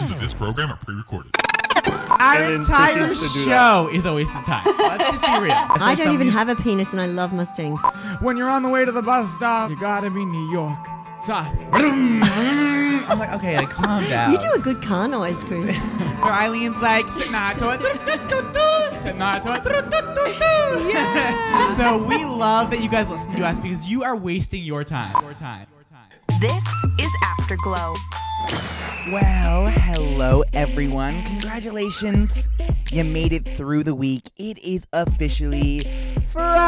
Portions of this program are pre-recorded. Our And then entire proceeds to do show is a waste of time. Let's just be real. I don't even have a penis and I love Mustangs. When you're on the way to the bus stop, you gotta be New York. So, I'm like, okay, like calm down. You do a good car noise, Kris. Or Eileen's like, Sinato, Sinato, So we love that you guys listen to us because you are wasting your time. Your time. Your time. This is Afterglow. Well, hello everyone. Congratulations. You made it through the week. It is officially Friday.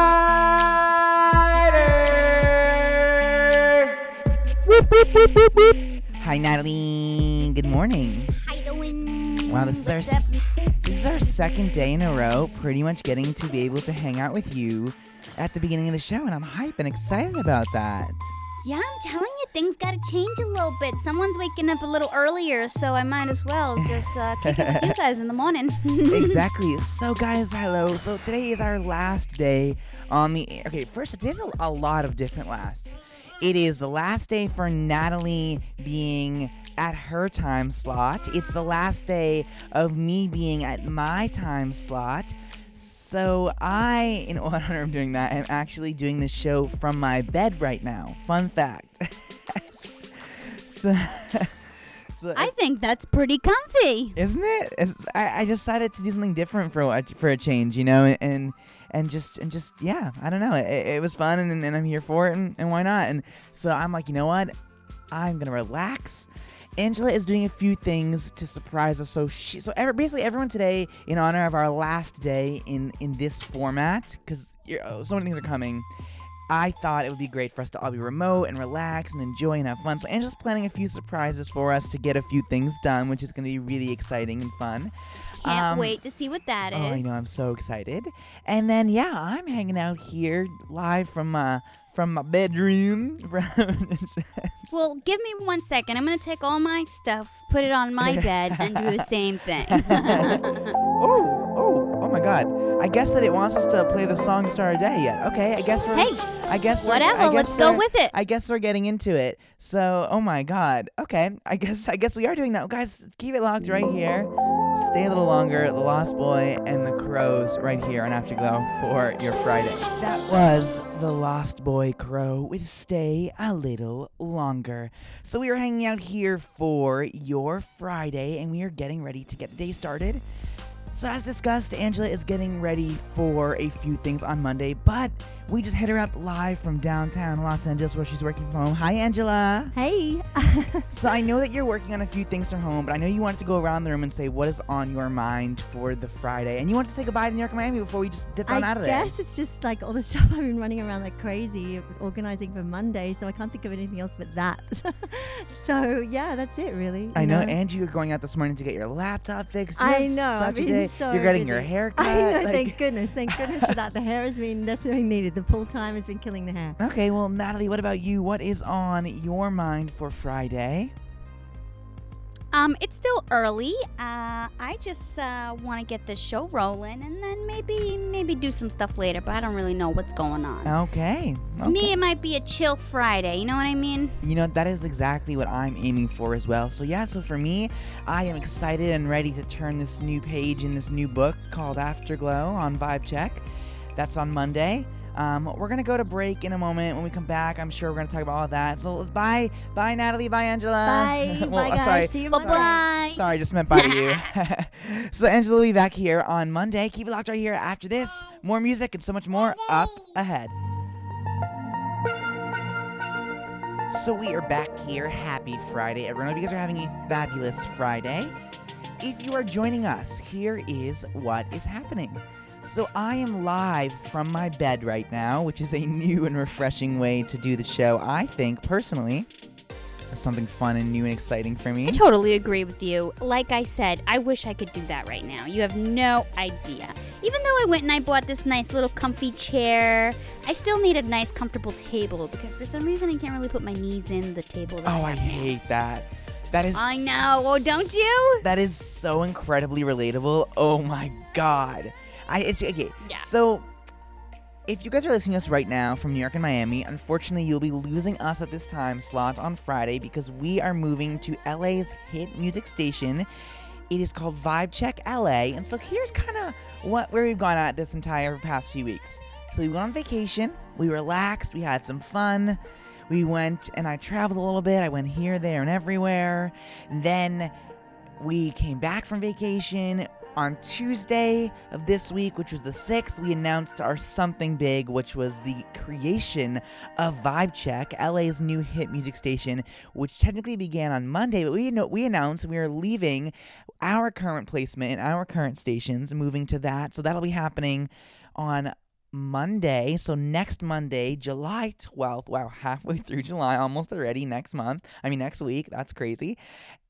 Whoop, whoop, whoop, whoop, whoop. Hi Nataly. Good morning. How you doing? Wow, this is our s- this is our second day in a row pretty much getting to be able to hang out with you at the beginning of the show and I'm hype and excited about that. Yeah, I'm telling you, things gotta change a little bit. Someone's waking up a little earlier, so I might as well just uh, kick it with you guys in the morning. exactly. So, guys, hello. So today is our last day on the air. Okay, first, there's a, a lot of different lasts. It is the last day for Nataly being at her time slot. It's the last day of me being at my time slot. So I, in honor of doing that, am actually doing the show from my bed right now. Fun fact. so, so I think that's pretty comfy. isn't it? It's, I, I decided to do something different for a, for a change, you know, and and just and just yeah, I don't know. It, it was fun, and, and I'm here for it, and, and why not? And so I'm like, you know what? I'm gonna relax. Angela is doing a few things to surprise us. So she, so every, basically everyone today, in honor of our last day in in this format, because so many things are coming. I thought it would be great for us to all be remote and relax and enjoy and have fun. So Angela's planning a few surprises for us to get a few things done, which is going to be really exciting and fun. Can't Um, wait to see what that is. Oh, I know, I'm so excited. And then yeah, I'm hanging out here live from uh from my bedroom. Well, give me one second. I'm gonna take all my stuff, put it on my bed, and do the same thing. oh, oh, oh my God! I guess that it wants us to play the song to start our day yet. Okay, I guess we're. hey, I guess whatever, I guess let's go with it. I guess we're getting into it. So, oh my God. Okay, I guess I guess we are doing that, guys. Keep it locked right here. Stay a little longer. The Lost Boy and the Crows right here on Afterglow for your Friday. That was the Lost Boy Crow with Stay a Little Longer. So we are hanging out here for your Friday, and we are getting ready to get the day started. So, as discussed, Angela is getting ready for a few things on Monday, but we just hit her up live from downtown Los Angeles where she's working from home. Hi, Angela. hey. So, I know that you're working on a few things from home, but I know you wanted to go around the room and say what is on your mind for the Friday. And you want to say goodbye to New York and Miami before we just dip on I out of there. I guess it's just like all the stuff I've been running around like crazy, organizing for Monday, so I can't think of anything else but that. so yeah, that's it really. I you know, and you were going out this morning to get your laptop fixed. You I know. Such I've a been day. so You're getting your hair cut. I know. like- Thank goodness. Thank goodness for that. The hair has been desperately needed. The pull time has been killing the hair. Okay, well, Nataly, what about you? What is on your mind for Friday? um, it's still early. Uh, I just uh, want to get the show rolling, and then maybe maybe do some stuff later. But I don't really know what's going on. Okay. To okay. me, it might be a chill Friday. You know what I mean? You know, that is exactly what I'm aiming for as well. So, yeah, so for me, I am excited and ready to turn this new page in this new book called Afterglow on Vibe Check. That's on Monday. Um, we're gonna go to break in a moment. When we come back, I'm sure we're gonna talk about all that. So let's bye, bye Nataly, bye Angela. Bye. well, Bye guys. Sorry, See you Bye bye. sorry, just meant bye to you. so Angela will be back here on Monday. Keep it locked right here. After this, more music and so much more up ahead. So we are back here. Happy Friday, everyone. I hope you guys are having a fabulous Friday. If you are joining us, here is what is happening. So I am live from my bed right now, which is a new and refreshing way to do the show. I think personally, something fun and new and exciting for me. I totally agree with you. Like I said, I wish I could do that right now. You have no idea. Even though I went and I bought this nice little comfy chair, I still need a nice comfortable table because for some reason I can't really put my knees in the table. That Oh, I have now. hate that. That is I know. Oh, don't you? That is so incredibly relatable. Oh my god. I it's okay. Yeah. So if you guys are listening to us right now from New York and Miami, unfortunately, you'll be losing us at this time slot on Friday because we are moving to LA's hit music station. It is called Vibe Check LA, and so here's kind of what where we've gone at this entire past few weeks. So we went on vacation, we relaxed, we had some fun. We went and I traveled a little bit. I went here, there, and everywhere. Then we came back from vacation. On Tuesday of this week, which was the 6th, we announced our something big, which was the creation of Vibe Check, LA's new hit music station, which technically began on Monday, but we know we announced we are leaving our current placement and our current stations, moving to that. So that'll be happening on Monday. So next Monday, July 12th. Wow, halfway through July, almost already next month. I mean, next week. That's crazy.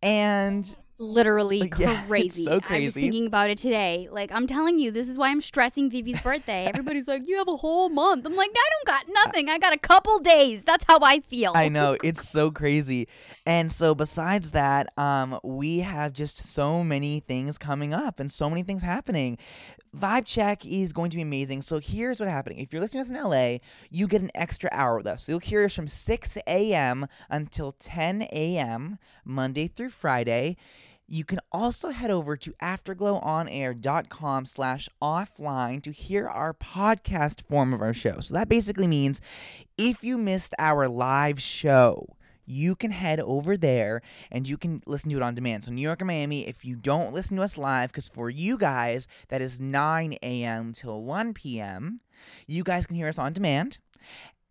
And Literally Yeah, it's crazy. so I was crazy. thinking about it today. Like I'm telling you, this is why I'm stressing Vivi's birthday. Everybody's like, "You have a whole month." I'm like, "I don't got nothing. I got a couple days." That's how I feel. I know it's so crazy. And so besides that, um, we have just so many things coming up and so many things happening. Vibe Check is going to be amazing. So here's what's happening. If you're listening to us in LA, you get an extra hour with us. So you'll hear us from 6 a.m. until 10 a.m. Monday through Friday. You can also head over to afterglowonair.com slash offline to hear our podcast form of our show. So that basically means if you missed our live show, you can head over there and you can listen to it on demand. So, New York and Miami, if you don't listen to us live, because for you guys, that is 9 a.m. till 1 p.m., you guys can hear us on demand.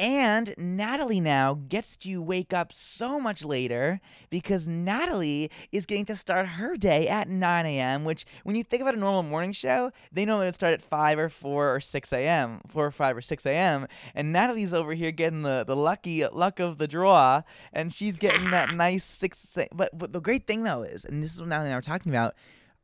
And Nataly now gets to wake up so much later because Nataly is getting to start her day at 9 a.m., which, when you think about a normal morning show, they normally would start at 5 or 4 or 6 a.m., 4 or 5 or 6 a.m. And Nataly's over here getting the, the lucky luck of the draw, and she's getting that nice 6. But, but the great thing, though, is, and this is what Nataly and I were talking about,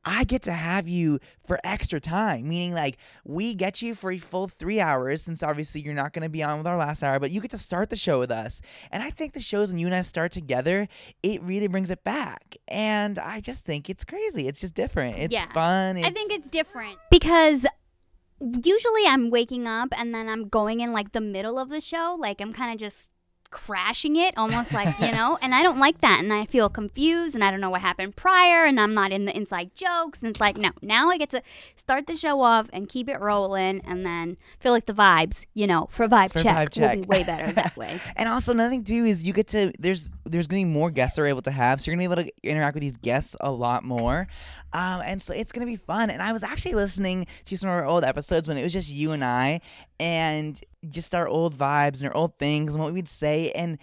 I get to have you for extra time, meaning like we get you for a full three hours, since obviously you're not going to be on with our last hour, but you get to start the show with us. And I think the shows when you and I start together, it really brings it back. And I just think it's crazy. It's just different. It's Yeah. fun. I think it's different because usually I'm waking up and then I'm going in like the middle of the show, like I'm kind of just crashing it almost like you know and i don't like that and i feel confused and i don't know what happened prior and i'm not in the inside jokes and it's like no now i get to start the show off and keep it rolling and then feel like the vibes you know for vibe For check vibe will be way better that way And also another thing too is you get to there's there's gonna be more guests that we're able to have, so you're gonna be able to interact with these guests a lot more, um, and so it's gonna be fun. And I was actually listening to some of our old episodes when it was just you and I, and just our old vibes and our old things and what we'd say, and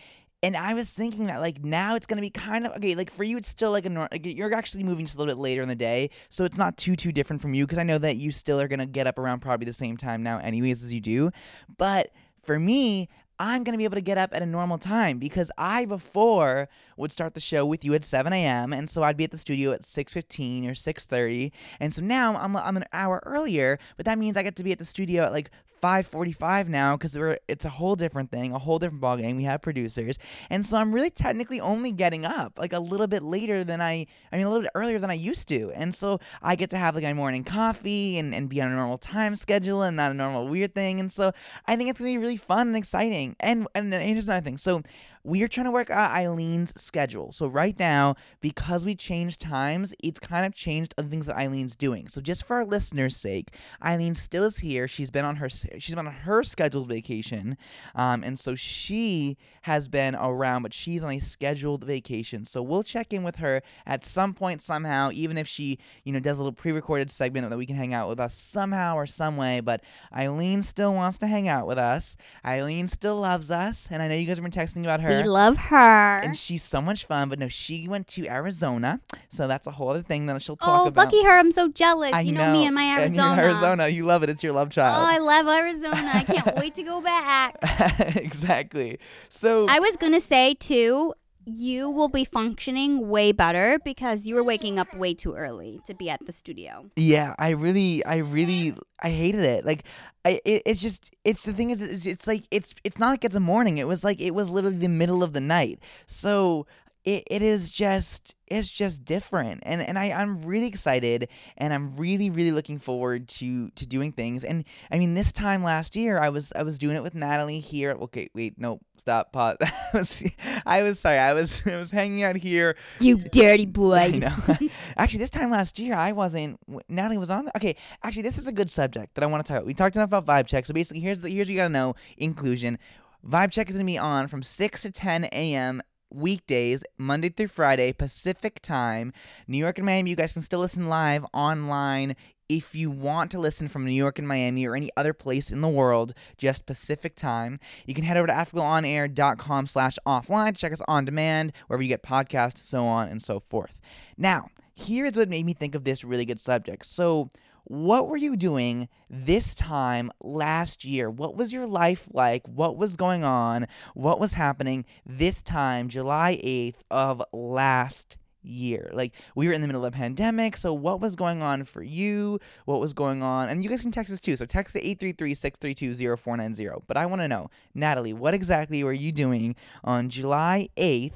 and I was thinking that like now it's gonna be kind of okay. Like for you, it's still like a nor- like you're actually moving just a little bit later in the day, so it's not too too different from you because I know that you still are gonna get up around probably the same time now, anyways, as you do. But for me, I'm gonna be able to get up at a normal time because I before would start the show with you at 7 a.m. and so I'd be at the studio at 6:15 or 6:30, and so now I'm I'm an hour earlier, but that means I get to be at the studio at like 5:45 now because we're it's a whole different thing, a whole different ballgame. We have producers, and so I'm really technically only getting up like a little bit later than I I mean a little bit earlier than I used to, and so I get to have like my morning coffee and and be on a normal time schedule and not a normal weird thing, and so I think it's gonna be really fun and exciting. And and here's another thing. So we are trying to work out Eileen's schedule. So right now, because we changed times, it's kind of changed other things that Eileen's doing. So just for our listeners' sake, Eileen still is here. She's been on her she's been on her scheduled vacation, um, and so she has been around, but she's on a scheduled vacation. So we'll check in with her at some point somehow, even if she you know does a little pre-recorded segment that we can hang out with us somehow or some way. But Eileen still wants to hang out with us. Eileen still loves us, and I know you guys have been texting about her. We love her and she's so much fun, but no, she went to Arizona, so that's a whole other thing that she'll talk about. oh about. lucky her i'm so jealous I you know, know, me and my arizona in Arizona, you love it. It's your love oh, child. oh i love arizona i can't wait to go back exactly. So I was gonna say too, you will be functioning way better because you were waking up way too early to be at the studio. yeah, I really, I really, I hated it. Like, I, it, it's just, it's the thing is, it's, it's like, it's, it's not like it's a morning. It was like, it was literally the middle of the night. So it, it is just it's just different and and I, I'm really excited and I'm really really looking forward to to doing things and I mean this time last year I was I was doing it with Nataly here okay wait no stop pause I was I was sorry I was I was hanging out here. You dirty boy. actually this time last year I wasn't Nataly was on the, okay actually this is a good subject that I want to talk about we talked enough about vibe check so basically here's the here's what you gotta know inclusion. Vibe check is gonna be on from 6 to 10 a.m weekdays, Monday through Friday, Pacific time. New York and Miami, you guys can still listen live online. If you want to listen from New York and Miami or any other place in the world, just Pacific time, you can head over to afterglowonair.com slash offline to check us on demand, wherever you get podcasts, so on and so forth. Now, here's what made me think of this really good subject. So, what were you doing this time last year? What was your life like? What was going on? What was happening this time, July 8th of last year? Like, we were in the middle of a pandemic, so what was going on for you? What was going on? And you guys can text us too. So, text to 833 632 0490. But I want to know, Nataly, what exactly were you doing on July 8th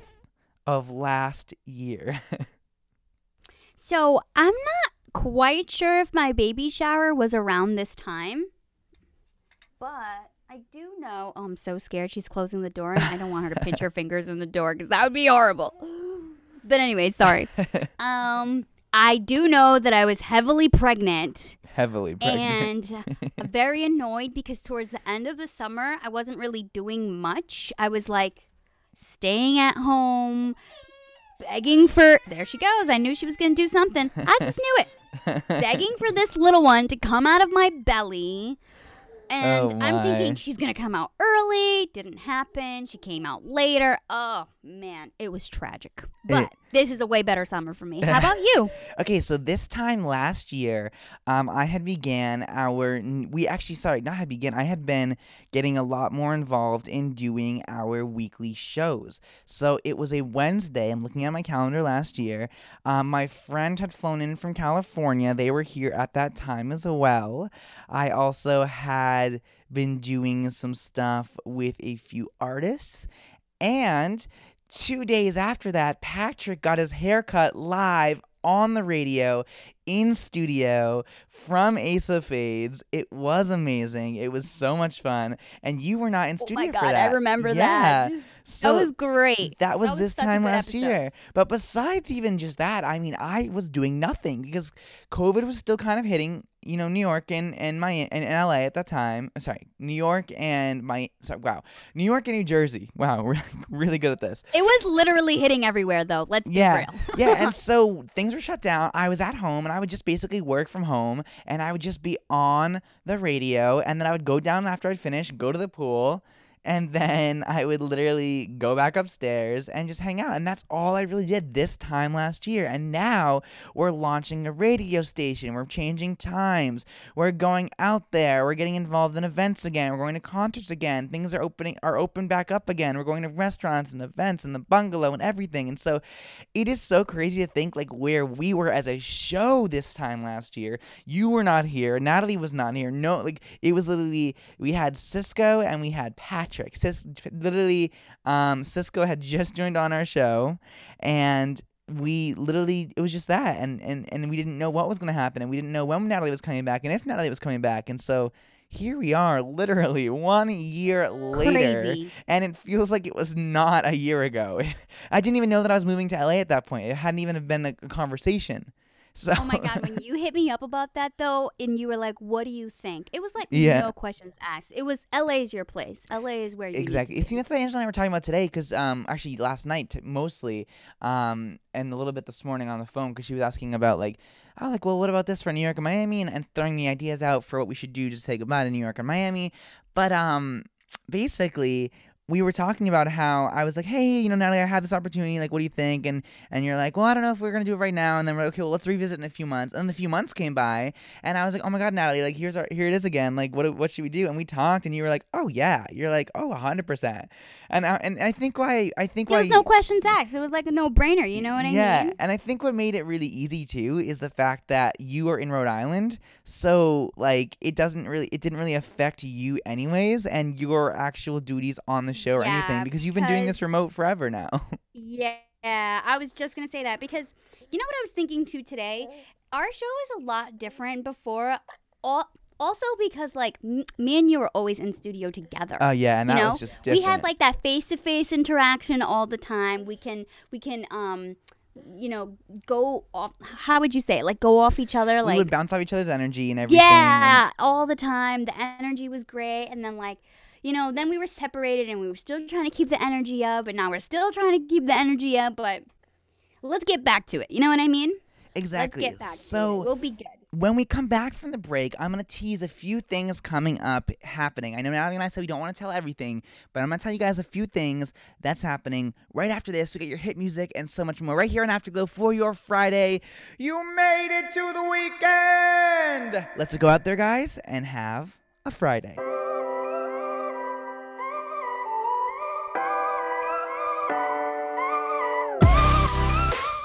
of last year? So I'm not quite sure if my baby shower was around this time, but I do know. Oh, I'm so scared. She's closing the door, and I don't want her to pinch her fingers in the door because that would be horrible. But anyway, sorry. Um, I do know that I was heavily pregnant Heavily pregnant. and very annoyed because towards the end of the summer, I wasn't really doing much. I was like staying at home, begging for. There she goes. I knew she was going to do something. I just knew it. Begging for this little one to come out of my belly. And Oh, I'm thinking she's going to come out early. Didn't happen. She came out later. Oh, man. It was tragic. But this is a way better summer for me. How about you? Okay, so this time last year, um, I had began our. We actually, sorry, not had began. I had been getting a lot more involved in doing our weekly shows. So it was a Wednesday. I'm looking at my calendar last year. Um, my friend had flown in from California. They were here at that time as well. I also had been doing some stuff with a few artists, and two days after that, Patrick got his haircut live on the radio in studio from Ace of Fades. It was amazing. It was so much fun. And you were not in studio. Oh my for God. that. I remember yeah. that. So that was great. that was was this time last episode. year. But besides even just that, I mean, I was doing nothing because COVID was still kind of hitting, you know, New York and and my and, and LA at that time. Uh, sorry, New York and my sorry, wow, New York and New Jersey. Wow, we're really good at this. It was literally hitting everywhere, though. Let's Yeah, be real. yeah, and so things were shut down. I was at home, and I would just basically work from home, and I would just be on the radio, and then I would go down after I'd finish, go to the pool, and then I would literally go back upstairs and just hang out. And that's all I really did this time last year. And now we're launching a radio station. We're changing times. We're going out there. We're getting involved in events again. We're going to concerts again. Things are opening are open back up again. We're going to restaurants and events and the bungalow and everything. And so it is so crazy to think like where we were as a show this time last year. You were not here. Nataly was not here. No, like it was literally we had Cisco and we had Patrick. Cis, literally, um, Cisco had just joined on our show, and we literally it was just that, and and and we didn't know what was gonna happen, and we didn't know when Nataly was coming back, and if Nataly was coming back, and so. Here we are, literally one year later, Crazy. and it feels like it was not a year ago. I didn't even know that I was moving to LA at that point. It hadn't even been a, a conversation. So Oh my god, when you hit me up about that though, and you were like, "What do you think?" It was like Yeah. no questions asked. It was LA is your place. LA is where you exactly. See, that's what Angela and I were talking about today, because um, actually last night t- mostly, um, and a little bit this morning on the phone, because she was asking about like, oh, like, well, what about this for New York and Miami, and, and throwing the ideas out for what we should do to say goodbye to New York and Miami, but um, basically. We were talking about how I was like, hey, you know, Nataly, I had this opportunity. Like, what do you think? And and you're like, well, I don't know if we're gonna do it right now. And then we're like, okay, well, let's revisit in a few months. And then a few months came by, and I was like, oh my god, Nataly, like here's our here it is again. Like, what what should we do? And we talked, and you were like, oh yeah. You're like, oh, hundred percent. And I, and I think why I think There why was no questions asked. It was like a no-brainer. You know what I yeah, mean? Yeah. And I think what made it really easy too is the fact that you are in Rhode Island, so like it doesn't really it didn't really affect you anyways, and your actual duties on the show or anything because you've been doing this remote forever now. Yeah, Yeah, I was just gonna say that because you know what I was thinking too today. Our show is a lot different before. All, also because like m- me and you were always in studio together. Oh yeah, and you that know, was just different. we had like that face-to-face interaction all the time. We can we can um you know go off. How would you say it? Like go off each other. we Like would bounce off each other's energy and everything. and- yeah, all the time. The energy was great, and then like. You know, then we were separated and we were still trying to keep the energy up, and now we're still trying to keep the energy up, but let's get back to it. You know what I mean? exactly. Let's get back so to it. We'll be good. when we come back from the break, I'm gonna tease a few things coming up happening. I know Nataly and I said we don't want to tell everything, but I'm gonna tell you guys a few things that's happening right after this. So get your hit music and so much more right here on Afterglow for your Friday. You made it to the weekend. Let's go out there, guys, and have a Friday.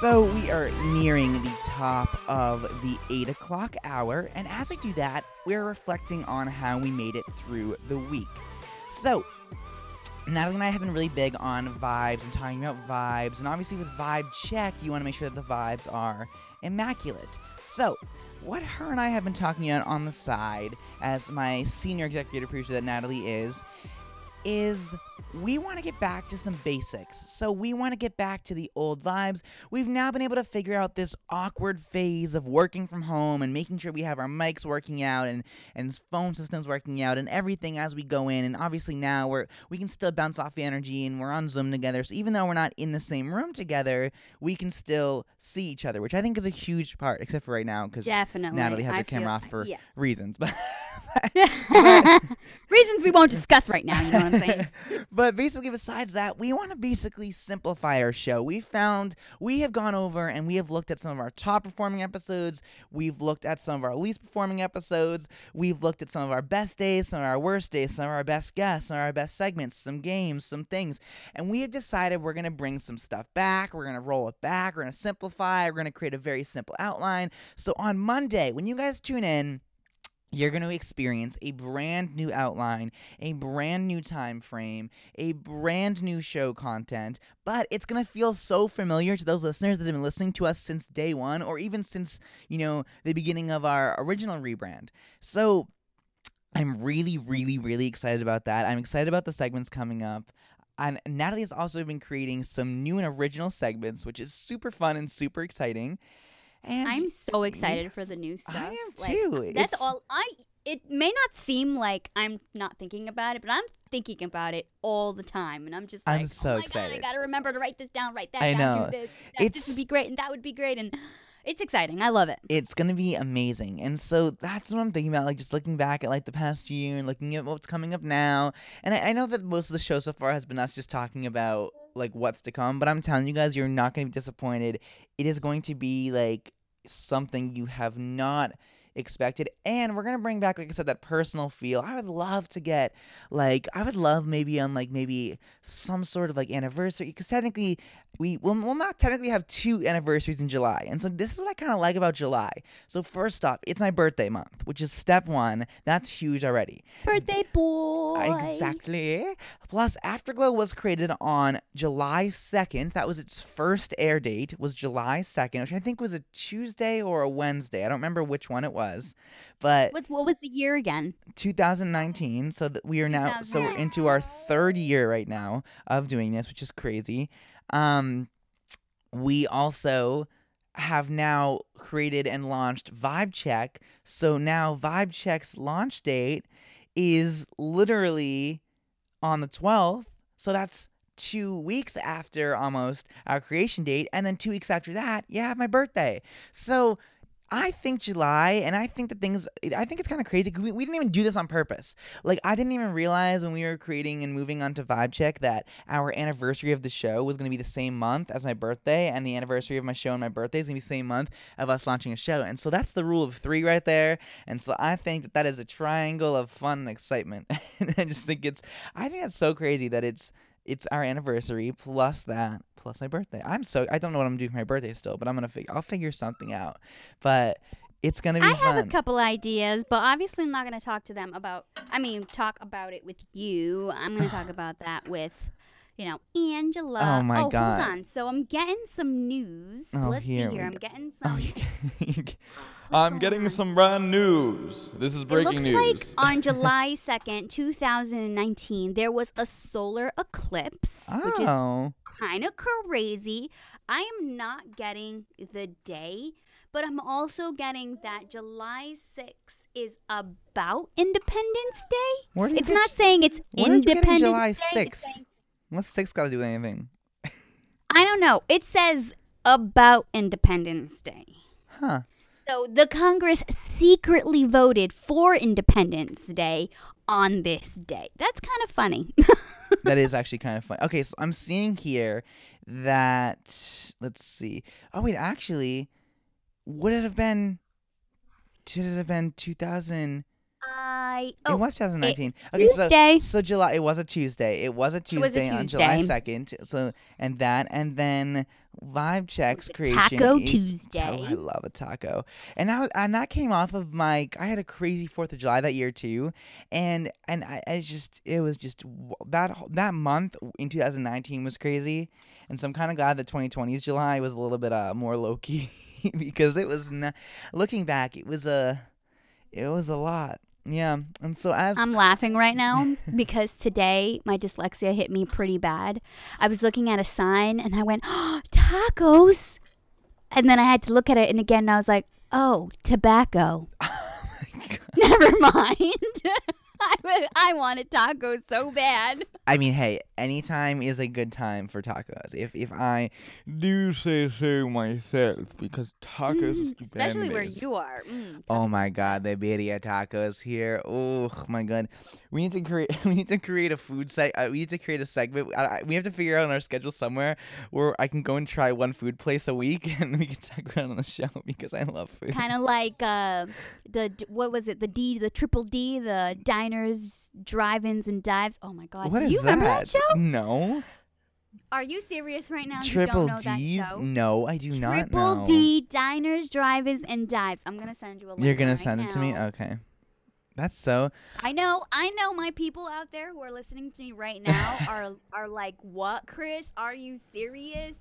So we are nearing the top of the 8 o'clock hour, and as we do that, we're reflecting on how we made it through the week. So, Nataly and I have been really big on vibes and talking about vibes, and obviously with Vibe Check, you want to make sure that the vibes are immaculate. So, what her and I have been talking about on the side, as my senior executive producer that Nataly is, is we want to get back to some basics. So we want to get back to the old vibes. We've now been able to figure out this awkward phase of working from home and making sure we have our mics working out and and phone systems working out and everything as we go in. And obviously now we're we can still bounce off the energy and we're on Zoom together. So even though we're not in the same room together, we can still see each other, which I think is a huge part, except for right now because Definitely. Nataly has I her camera off for yeah. reasons. But Reasons we won't discuss right now, you know what I'm saying? but basically, besides that, we want to basically simplify our show. We found we have gone over and we have looked at some of our top performing episodes. We've looked at some of our least performing episodes. We've looked at some of our best days, some of our worst days, some of our best guests, some of our best segments, some games, some things. And we have decided we're going to bring some stuff back. We're going to roll it back. We're going to simplify. We're going to create a very simple outline. So on Monday, when you guys tune in, you're going to experience a brand new outline, a brand new time frame, a brand new show content, but it's going to feel so familiar to those listeners that have been listening to us since day 1 or even since, you know, the beginning of our original rebrand. So, I'm really really really excited about that. I'm excited about the segments coming up. And Nataly has also been creating some new and original segments, which is super fun and super exciting. And I'm so excited for the new stuff. I am Like, too. That's It's- all I it may not seem like I'm not thinking about it, but I'm thinking about it all the time, and I'm just I'm like, so oh my excited. god, I gotta remember to write this down, write that I down, know. do this. That, It's- this would be great, and that would be great, and it's exciting. I love it. it's gonna be amazing and so that's what i'm thinking about like just looking back at like the past year and looking at what's coming up now and I, I know that most of the show so far has been us just talking about like what's to come but i'm telling you guys you're not gonna be disappointed. It is going to be like something you have not expected and we're gonna bring back like i said that personal feel. I would love to get like i would love maybe on like maybe some sort of like anniversary because technically we will we'll not technically have two anniversaries in July. And so this is what I kind of like about July. So first off, it's my birthday month, which is step 1. That's huge already. Birthday boy. Exactly. Plus Afterglow was created on July 2nd. That was its first air date was July 2nd, which I think was a Tuesday or a Wednesday. I don't remember which one it was. But What what was the year again? 2019 so that we are now so we're into our third year right now of doing this which is crazy um we also have now created and launched vibe check. So now vibe check's launch date is literally on the 12th so that's two weeks after almost our creation date. And then two weeks after that you have my birthday. So I think July, and I think that things, I think it's kind of crazy. We, we didn't even do this on purpose. Like, I didn't even realize when we were creating and moving on to Vibe Check that our anniversary of the show was going to be the same month as my birthday, and the anniversary of my show and my birthday is going to be the same month of us launching a show. And so that's the rule of three right there. And so I think that that is a triangle of fun and excitement. and I just think it's, I think that's so crazy that it's, it's our anniversary plus that plus my birthday. I'm so I don't know what I'm gonna for my birthday still, but I'm gonna figure I'll figure something out. But it's gonna be I fun. have a couple ideas, but obviously I'm not going to talk to them about. I mean, talk about it with you. I'm going to talk about that with, you know, Angela. Oh, my oh, God. Hold on. So I'm getting some news. Oh, Let's here see here. I'm go. getting oh, some. Oh, you can, you can- I'm getting on? some brand news. This is breaking news. It looks like on July 2nd, 2019, there was a solar eclipse, which is oh, kind of crazy. I am not getting the day, but I'm also getting that July 6th is about Independence Day. where do you It's not saying it's where are you getting Independence July Day. it's 6th? What's six got to do with anything? I don't know. It says about Independence Day. Huh? So the Congress secretly voted for Independence Day on this day. That's kind of funny. that is actually kind of funny. Okay, so I'm seeing here that let's see. Oh wait, actually, would it have been? Should it have been 2000? I it oh was 2019. okay, so Tuesday. so July. It was a Tuesday. It was a It was a Tuesday on July 2nd. So and that and then Vibe Checks creation. Taco is- Tuesday. Oh, I love a taco. And that and that came off of my. I had a crazy Fourth of July that year too, and and I, I just it was just that that month in 2019 was crazy, and so I'm kind of glad that 2020's July was a little bit uh more low key because it was not. Looking back, it was a, it was a lot. Yeah, and so as I'm laughing right now because today my dyslexia hit me pretty bad. I was looking at a sign and I went, oh, tacos. And then I had to look at it and again I was like, oh, tobacco. Oh Never mind. I, wa- I wanted tacos so bad. I mean, hey, anytime is a good time for tacos. If if I do say so myself because tacos are stupid. Especially where you are. Mm. Oh my god, the birria tacos here. Oh my god. We need to create we need to create a food site. Uh, we need to create a segment. I, I, we have to figure out on our schedule somewhere where I can go and try one food place a week and we can talk about it on the show because I love food. Kind of like uh, the what was it? The D, the triple D, the diners, drive-ins, and dives. Oh my God! What Do is you remember that show? No. Are you serious right now? Triple you don't know D's? that show? No, I do not know. Triple know. D, diners, drive-ins, and dives. I'm gonna send you a link. You're gonna right send it to me? now. Okay. That's so I know, I know. My people out there who are listening to me right now are are like, "What, Kris? Are you serious?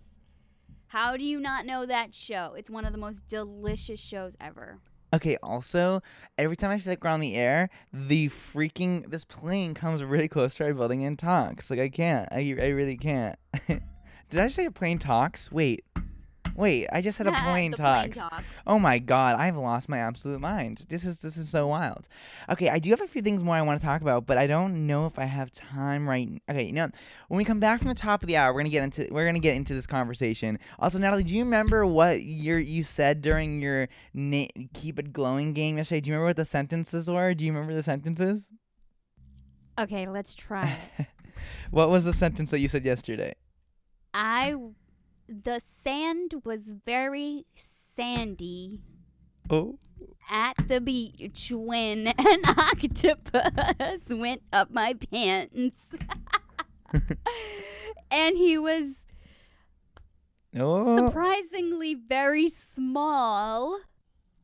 How do you not know that show? It's one of the most delicious shows ever." Okay, also, every time I feel like we're on the air, the freaking this plane comes really close to our building and talks. Like I can't. I I really can't. Did I say a plane talks? Wait. Wait, I just had a plane The plane talks. talks. Oh my god, I've lost my absolute mind. This is this is so wild. Okay, I do have a few things more I want to talk about, but I don't know if I have time right. Okay, you know, when we come back from the top of the hour, we're gonna get into we're gonna get into this conversation. Also, Nataly, do you remember what your you said during your na- keep it glowing game yesterday? Do you remember what the sentences were? Do you remember the sentences? Okay, let's try. What was the sentence that you said yesterday? I the sand was very sandy Oh, at the beach when an octopus went up my pants. and he was oh. surprisingly very small.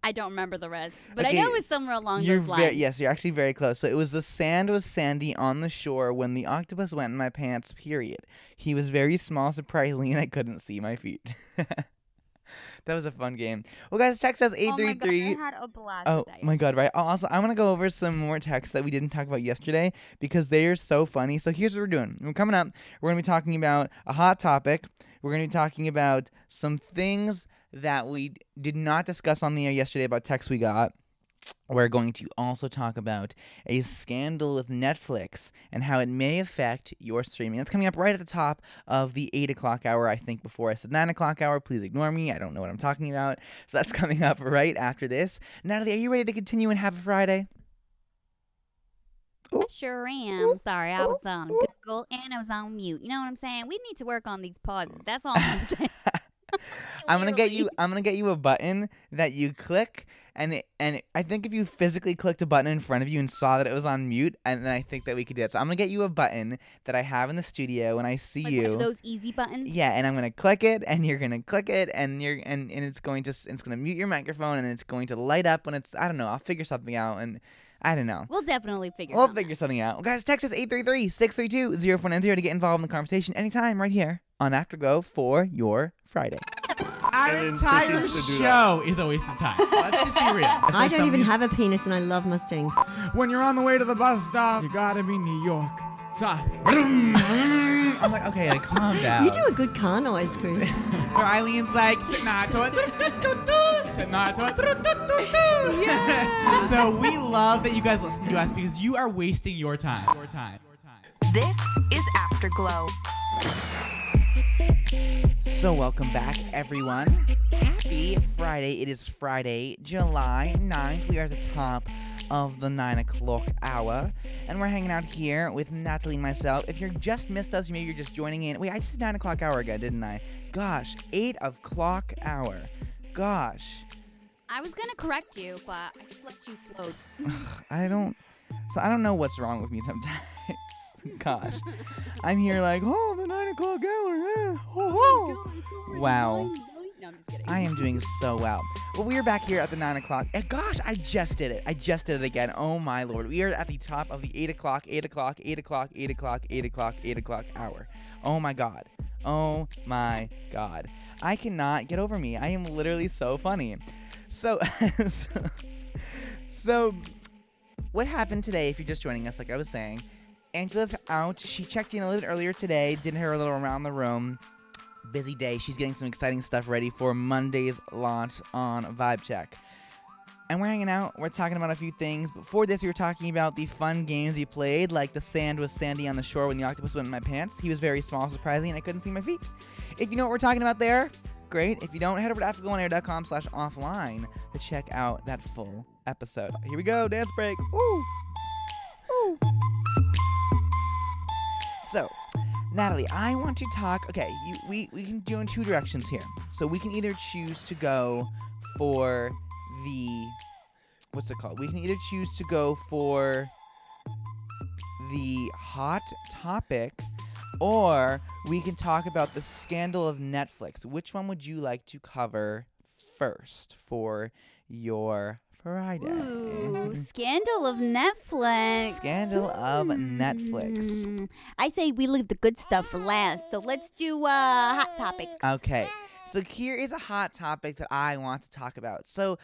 I don't remember the rest, but I know it was somewhere along those very lines. yes, you're actually very close. So it was the sand was sandy on the shore when the octopus went in my pants. Period. He was very small, surprisingly, and I couldn't see my feet. that was a fun game. Well, guys, text us eight Oh three my god. I had a blast. Oh my god, right. Also, I want to go over some more texts that we didn't talk about yesterday because they are so funny. So here's what we're doing. We're coming up. We're going to be talking about a hot topic. We're going to be talking about some things that we did not discuss on the air yesterday about texts we got. We're going to also talk about a scandal with Netflix and how it may affect your streaming. That's coming up right at the top of the 8 o'clock hour. I think before I said 9 o'clock hour. Please ignore me. I don't know what I'm talking about. So that's coming up right after this. Nataly, are you ready to continue and have a Friday? I sure am. Sorry, I was on Google and I was on mute. You know what I'm saying? We need to work on these pauses. That's all I'm saying. I'm gonna get you. I'm gonna get you a button that you click, and it, and it, I think if you physically clicked a button in front of you and saw that it was on mute, and then I think that we could do it. So I'm gonna get you a button that I have in the studio when I see Like you. those easy buttons. Yeah, and I'm gonna click it, and you're gonna click it, and you're and, and it's going to it's gonna mute your microphone, and it's going to light up when it's I don't know. I'll figure something out, and I don't know. We'll definitely figure. We'll something figure something out. Well, guys, text us 833-632-0490 to get involved in the conversation anytime right here on Afterglow for your Friday. Our And then entire Chrissy to do show is a waste of time. Let's just be real. I don't even have a penis and I love Mustangs. When you're on the way to the bus stop, you gotta be New York. Tough. I'm like, okay, like calm down. You do a good car noise, Kris. Or Eileen's like, Sinato, Sinato, Yeah. So we love that you guys listen to us because you are wasting your time. Your time. Your time. This is Afterglow. So welcome back, everyone. Happy Friday. It is Friday, July 9th. We are at the top of the 9 o'clock hour. And we're hanging out here with Nataly and myself. If you just missed us, maybe you're just joining in. Wait, I just said 9 o'clock hour again, didn't I? Gosh, 8 o'clock hour. Gosh. I was gonna correct you, but I just let you float. I don't. So I don't know what's wrong with me sometimes. Gosh, I'm here like, oh, the nine o'clock hour. eh, oh, oh." Wow, No, I'm just kidding. I am doing so well. Well, we are back here at the nine o'clock. And gosh, I just did it. I just did it again. Oh my lord, we are at the top of the eight o'clock, eight o'clock, eight o'clock, eight o'clock, eight o'clock, eight o'clock hour. Oh my god. Oh my god. I cannot get over me. I am literally so funny. So, so, so what happened today, if you're just joining us, like I was saying, Angela's out. She checked in a little bit earlier today, did her little around the room. Busy day. She's getting some exciting stuff ready for Monday's launch on Vibe Check. And we're hanging out. We're talking about a few things. Before this, we were talking about the fun games we played, like the sand was sandy on the shore when the octopus went in my pants. He was very small, surprisingly, and I couldn't see my feet. If you know what we're talking about there, great. If you don't, head over to afterglowonair.com slash offline to check out that full episode. Here we go, dance break. Ooh. So, Nataly, I want to talk. Okay, you, we we can do in two directions here. So we can either choose to go for the what's it called? We can either choose to go for the hot topic, or we can talk about the scandal of Netflix. Which one would you like to cover first for your Friday? Ooh, scandal of Netflix. Scandal of Netflix. Hmm. I say we leave the good stuff for last. So let's do uh, hot topic. Okay, so here is a hot topic that I want to talk about. So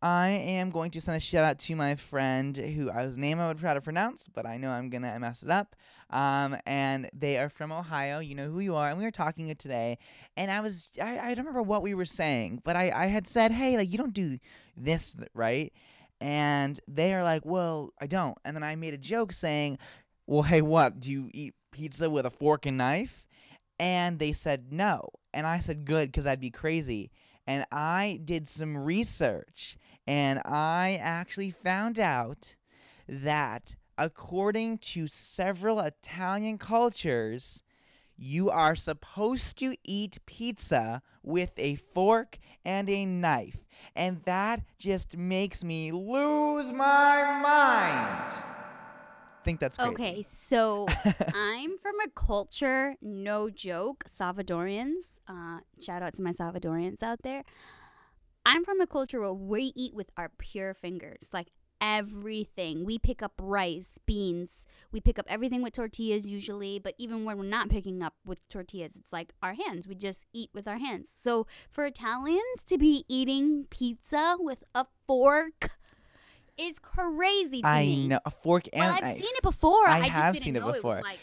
I am going to send a shout out to my friend who I whose name I would try to pronounce, but I know I'm gonna mess it up. Um, and they are from Ohio. You know who you are. And we were talking it today, and I was I, I don't remember what we were saying, but I I had said, hey, like you don't do this right, and they are like, well, I don't. And then I made a joke saying, well, hey, what? Do you eat pizza with a fork and knife? And they said no. And I said, good, because I'd be crazy. And I did some research and I actually found out that according to several Italian cultures, you are supposed to eat pizza with a fork and a knife. And that just makes me lose my mind. I think that's crazy. Okay, so I'm from a culture, no joke, Salvadorians. Uh, shout out to my Salvadorians out there. I'm from a culture where we eat with our pure fingers, like everything. We pick up rice, beans, we pick up everything with tortillas usually, but even when we're not picking up with tortillas, it's like our hands. We just eat with our hands. So for Italians to be eating pizza with a fork is crazy to I me. know a fork and Well, I've seen it before. I I, have seen it before. was like,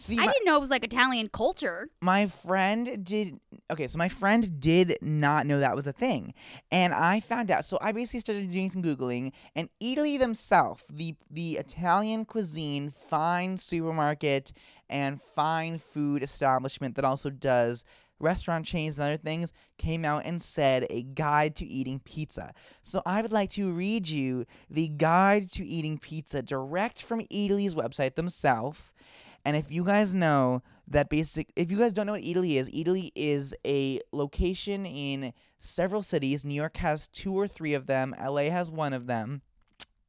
See, I my- didn't know it was like Italian culture. my friend did okay so my friend did not know that was a thing and i found out so i basically started doing some googling and Eataly themselves the the italian cuisine fine supermarket and fine food establishment that also does restaurant chains and other things came out and said a guide to eating pizza so i would like to read you the guide to eating pizza direct from Eataly's website themselves and if you guys know that basic if you guys don't know what Eataly is, Eataly is a location in several cities. New York has two or three of them, LA has one of them.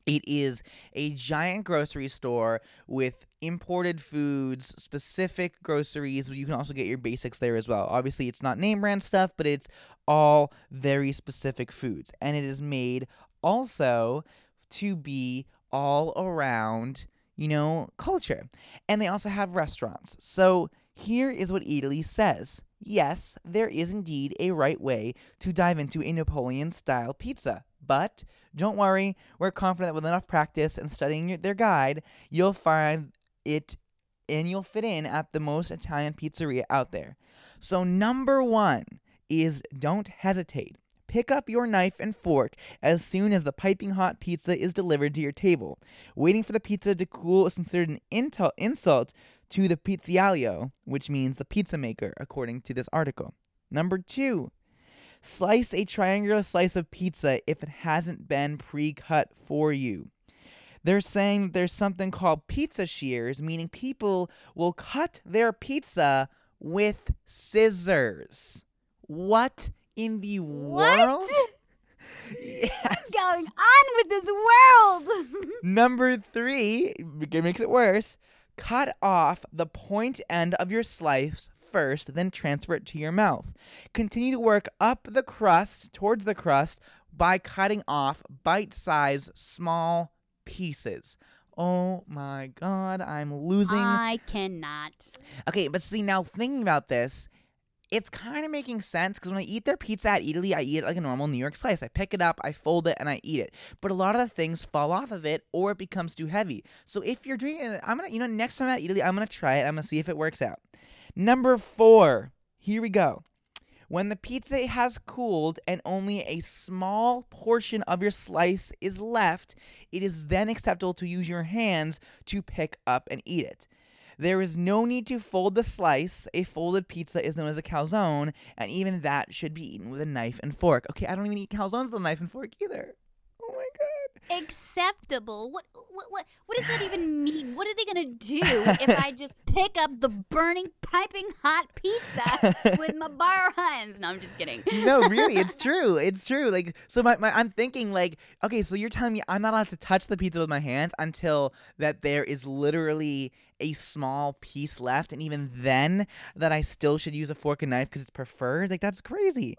It is a giant grocery store with imported foods, specific groceries. You can also get your basics there as well. Obviously, it's not name brand stuff, but it's all very specific foods. And it is made also to be all around, you know, culture. And they also have restaurants. So here is what Eataly says. Yes, there is indeed a right way to dive into a Napoleon style pizza. But don't worry, we're confident that with enough practice and studying their guide, you'll find it and you'll fit in at the most Italian pizzeria out there. So, number one is don't hesitate. Pick up your knife and fork as soon as the piping hot pizza is delivered to your table. Waiting for the pizza to cool is considered an intel- insult to the pizzaiolo, which means the pizza maker, according to this article. Number two, slice a triangular slice of pizza if it hasn't been pre cut for you. They're saying there's something called pizza shears, meaning people will cut their pizza with scissors. What in the world? Yes. going on with this world? Number three, it makes it worse. Cut off the point end of your slice first, then transfer it to your mouth. Continue to work up the crust towards the crust by cutting off bite sized small pieces. Oh my god, I'm losing. I cannot. Okay, but see now thinking about this, it's kind of making sense because when I eat their pizza at Eataly, I eat it like a normal New York slice. I pick it up, I fold it, and I eat it. But a lot of the things fall off of it, or it becomes too heavy. So if you're doing it, I'm gonna, you know, next time at Eataly, I'm gonna try it. I'm gonna see if it works out. Number four, here we go. When the pizza has cooled and only a small portion of your slice is left, it is then acceptable to use your hands to pick up and eat it. There is no need to fold the slice. A folded pizza is known as a calzone, and even that should be eaten with a knife and fork. Okay, I don't even eat calzones with a knife and fork either. Oh my god. Acceptable? What, what what what does that even mean? What are they gonna do if I just pick up the burning, piping hot pizza with my bare hands? No, I'm just kidding. no, really, it's true. It's true. Like, so my, my, I'm thinking like, okay, so you're telling me I'm not allowed to touch the pizza with my hands until that there is literally a small piece left, and even then, that I still should use a fork and knife because it's preferred. Like, that's crazy.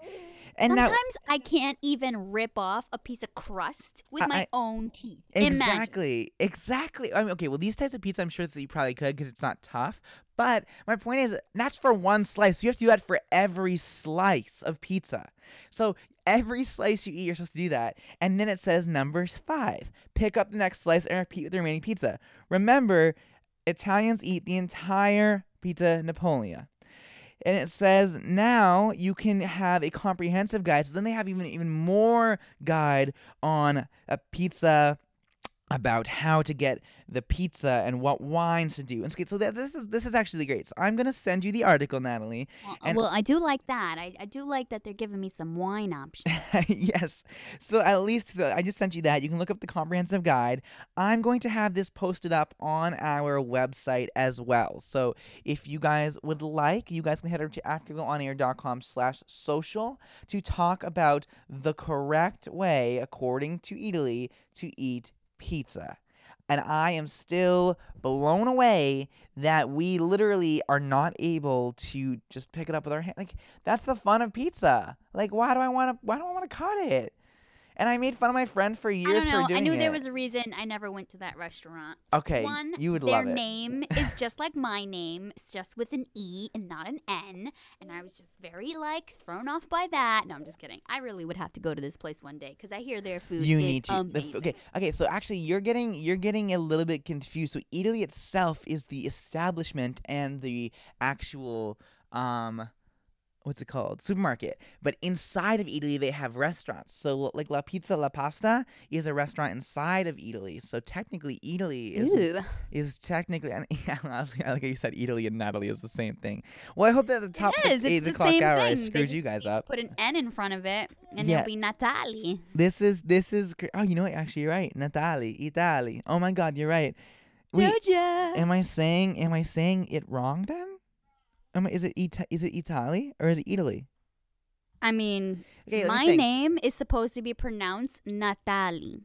And Sometimes I can't even rip off a piece of crust with I- my I- own teeth. Imagine. Exactly. Exactly. I mean, okay, well, these types of pizza, I'm sure that you probably could because it's not tough. But my point is, that's for one slice. You have to do that for every slice of pizza. So every slice you eat, you're supposed to do that. And then it says numbers five. Pick up the next slice and repeat with the remaining pizza. Remember, Italians eat the entire pizza Napoleon. And it says now you can have a comprehensive guide. So then they have even even more guide on a pizza about how to get the pizza and what wines to do. And so, so this is this is actually great. So I'm gonna send you the article, Nataly. Well, well, I do like that. I, I do like that they're giving me some wine options. yes. So at least the, I just sent you that. You can look up the comprehensive guide. I'm going to have this posted up on our website as well. So if you guys would like, you guys can head over to afterglowonair.com slash social to talk about the correct way, according to Eataly, to eat pizza. And I am still blown away that we literally are not able to just pick it up with our hand. Like that's the fun of pizza. Like why do I want to? Why do I want to cut it? And I made fun of my friend for I years know. for doing it. I knew it. there was a reason I never went to that restaurant. okay, One, you would love it. Their name is just like my name. It's just with an E and not an N. And I was just very like thrown off by that. No, I'm just kidding. I really would have to go to this place one day because I hear their food you need to. F- okay, okay. So actually, you're getting you're getting a little bit confused. So Eataly itself is the establishment and the actual um, what's it called supermarket. But inside of Eataly, they have restaurants. So like La Pizza La Pasta is a restaurant inside of Eataly. So technically, Eataly is Ooh. is technically. And yeah, I like you said Eataly and Nataly is the same thing. Well, I hope that the top it of is. the eight o'clock hour thing. I screwed just you guys up. Put an N in front of it, and Yeah. it'll be nataly This is this is oh you know what actually you're right nataly Eataly oh my god you're right Wait, Georgia. am I saying am I saying it wrong then am I, is it Ita- is it Italy or is it Italy? I mean, Okay, my name is supposed to be pronounced Natali.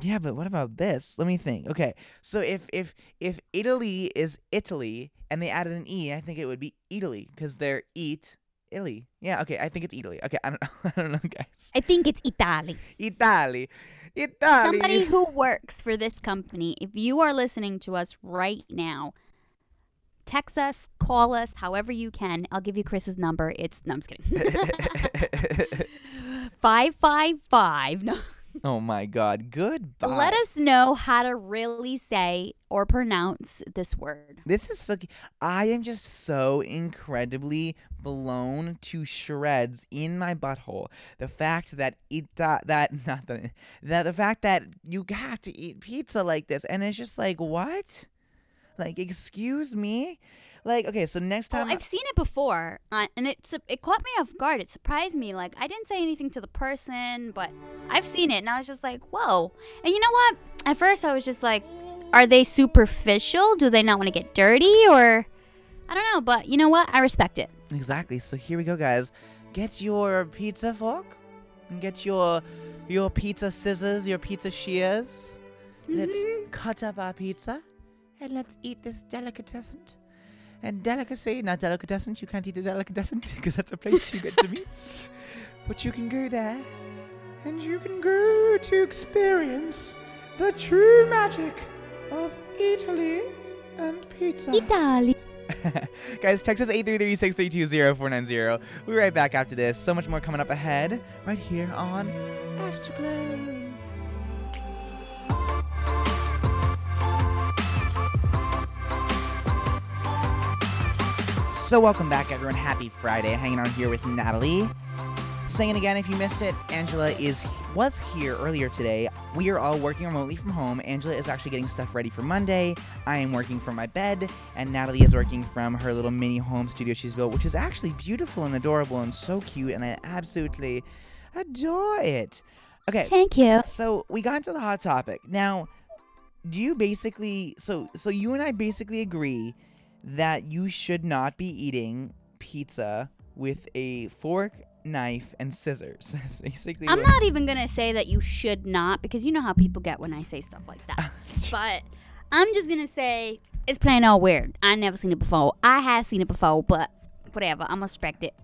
yeah but what about this? Let me think. Okay so if if if Italy is Italy and they added an e I think it would be Italy because they're eat Italy. Yeah okay I think it's Italy. Okay I don't know I don't know guys. I think it's Italy. Italy Italy. Somebody who works for this company, if you are listening to us right now, text us, call us, however you can. I'll give you Kris's number. It's no, I'm just kidding. Five five five. No. oh my God. Goodbye. Let us know how to really say or pronounce this word. This is so. I am just so incredibly blown to shreds in my butthole. The fact that it uh, that not that that the fact that you have to eat pizza like this, and it's just like what? Like, excuse me. Like, okay, so next Well, time. I've seen it before, uh, and it su- it caught me off guard. It surprised me. Like I didn't say anything to the person, but I've seen it, and I was just like, "Whoa!" And you know what? At first, I was just like, "Are they superficial? Do they not want to get dirty, or I don't know?" But you know what? I respect it. Exactly. So here we go, guys. Get your pizza fork, and get your your pizza scissors, your pizza shears. Let's cut up our pizza, and let's eat this delicatessen. And delicacy, not delicatessen. You can't eat a delicatessen because that's a place you get to meet. But you can go there, And you can go to experience the true magic of Italy and pizza. Italy. Guys, text us 833-632-0490. We'll be right back after this. So much more coming up ahead right here on Afterglow. So welcome back, everyone. Happy Friday. Hanging out here with Nataly. Saying again, if you missed it, Angela is was here earlier today. We are all working remotely from home. Angela is actually getting stuff ready for Monday. I am working from my bed, and Nataly is working from her little mini home studio she's built, which is actually beautiful and adorable and so cute, and I absolutely adore it. Okay, Thank you. so we got into the hot topic. Now, do you basically so so you and I basically agree that you should not be eating pizza with a fork, knife, and scissors. That's basically I'm not even gonna say that you should not because you know how people get when I say stuff like that. but I'm just gonna say it's plain old weird. I never seen it before. I have seen it before, but whatever. I'm gonna respect it.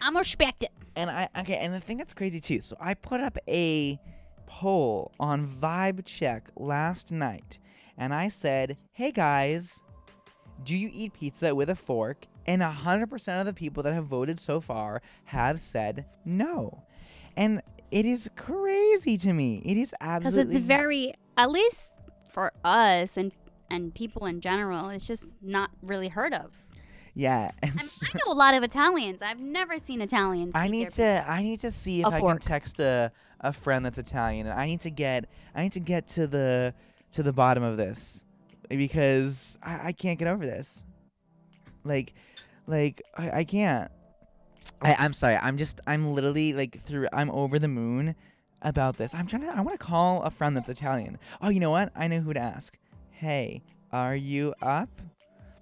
I'm gonna respect it. And I okay, and the thing that's crazy too. So I put up a poll on Vibe Check last night, and I said, "Hey guys, do you eat pizza with a fork?" And 100% of the people that have voted so far have said no. And it is crazy to me. It is absolutely. because it's very at least for us and and people in general it's just not really heard of yeah. I, mean, so- I know a lot of italians i've never seen italians I need to I need to see if I can text a, a friend that's Italian and I need to get I need to get to the to the bottom of this because I, I can't get over this. Like like I, I can't. I, I'm sorry, I'm just I'm literally like through I'm over the moon about this. I'm trying to I wanna call a friend that's Italian. Oh you know what? I know who to ask. Hey, are you up?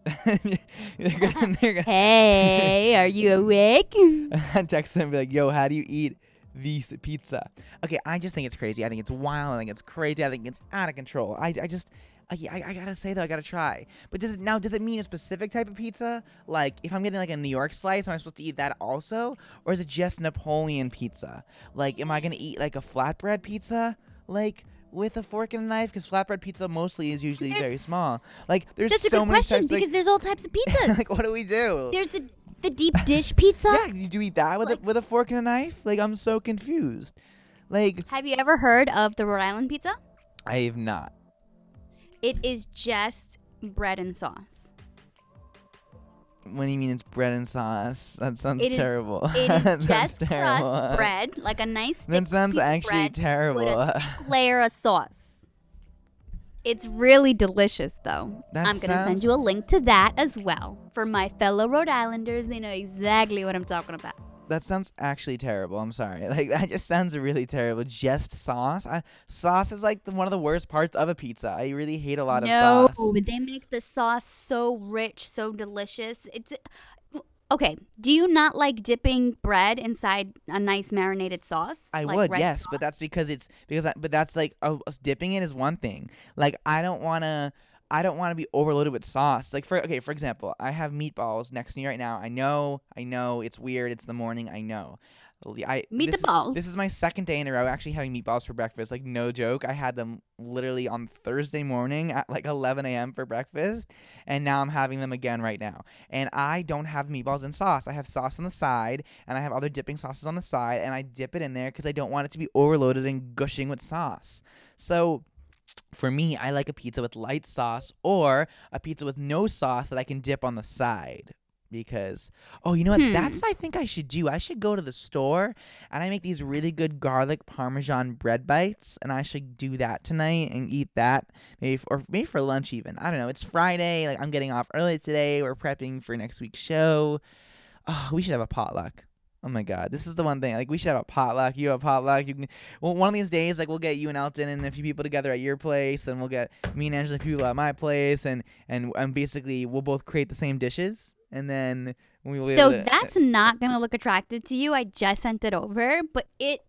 they're gonna, they're gonna hey are you awake And text them and be like, yo, how do you eat this pizza? Okay, I just think it's crazy. I think it's wild. I think it's crazy. I think it's out of control. I, I just, I, I, I gotta say though, I gotta try. But does it now? Does it mean a specific type of pizza? Like, if I'm getting like a New York slice, am I supposed to eat that also, or is it just Napoleon pizza? Like, am I gonna eat like a flatbread pizza, like? With a fork and a knife, because flatbread pizza mostly is usually There's- very small. Like, there's that's a good many question types. because like, there's all types of pizzas like, what do we do? there's the the deep dish pizza Yeah, you do eat that with Like- a with a fork and a knife? Like I'm so confused. Like have you ever heard of the rhode island pizza I have not. It is just bread and sauce What do you mean it's bread and sauce? That sounds It is- terrible. it is That sounds just terrible. crust bread like a nice That thick sounds piece of actually bread terrible. with a thick layer of sauce. It's really delicious, though. That I'm gonna send you a link to that as well for my fellow Rhode Islanders. They know exactly what I'm talking about. That sounds actually terrible. I'm sorry. Like that just sounds really terrible. Just sauce. I, sauce is like the, one of the worst parts of a pizza. I really hate a lot no, of sauce. No, they make the sauce so rich, so delicious. It's okay. Do you not like dipping bread inside a nice marinated sauce? I Like would, yes, sauce? but that's because it's because I, but that's like oh, us dipping it is one thing. Like I don't want to I don't want to be overloaded with sauce. Like for okay, for example, I have meatballs next to me right now. I know, I know it's weird. It's the morning. I know. I Meat this the is- balls. This is my second day in a row actually having meatballs for breakfast. Like no joke, I had them literally on Thursday morning at like 11 a.m. for breakfast, and now I'm having them again right now. And I don't have meatballs and sauce. I have sauce on the side, and I have other dipping sauces on the side, and I dip it in there because I don't want it to be overloaded and gushing with sauce. So. For me, I like a pizza with light sauce or a pizza with no sauce that I can dip on the side because oh you know what? Hmm. that's what i think i should do. I should go to the store and i make these really good garlic parmesan bread bites and i should do that tonight and eat that maybe f- or maybe for lunch even. I don't know. It's friday like i'm getting off early today. We're prepping for next week's show. Oh we should have a potluck Oh my god, this is the one thing. Like we should have a potluck. You have a potluck. You can. Well, one of these days, like we'll get you and Elton and a few people together at your place. Then we'll get me and Angela a few people at my place, and and and basically we'll both create the same dishes, and then we will. be So able to- that's uh, not gonna look attractive to you. I just sent it over, but it.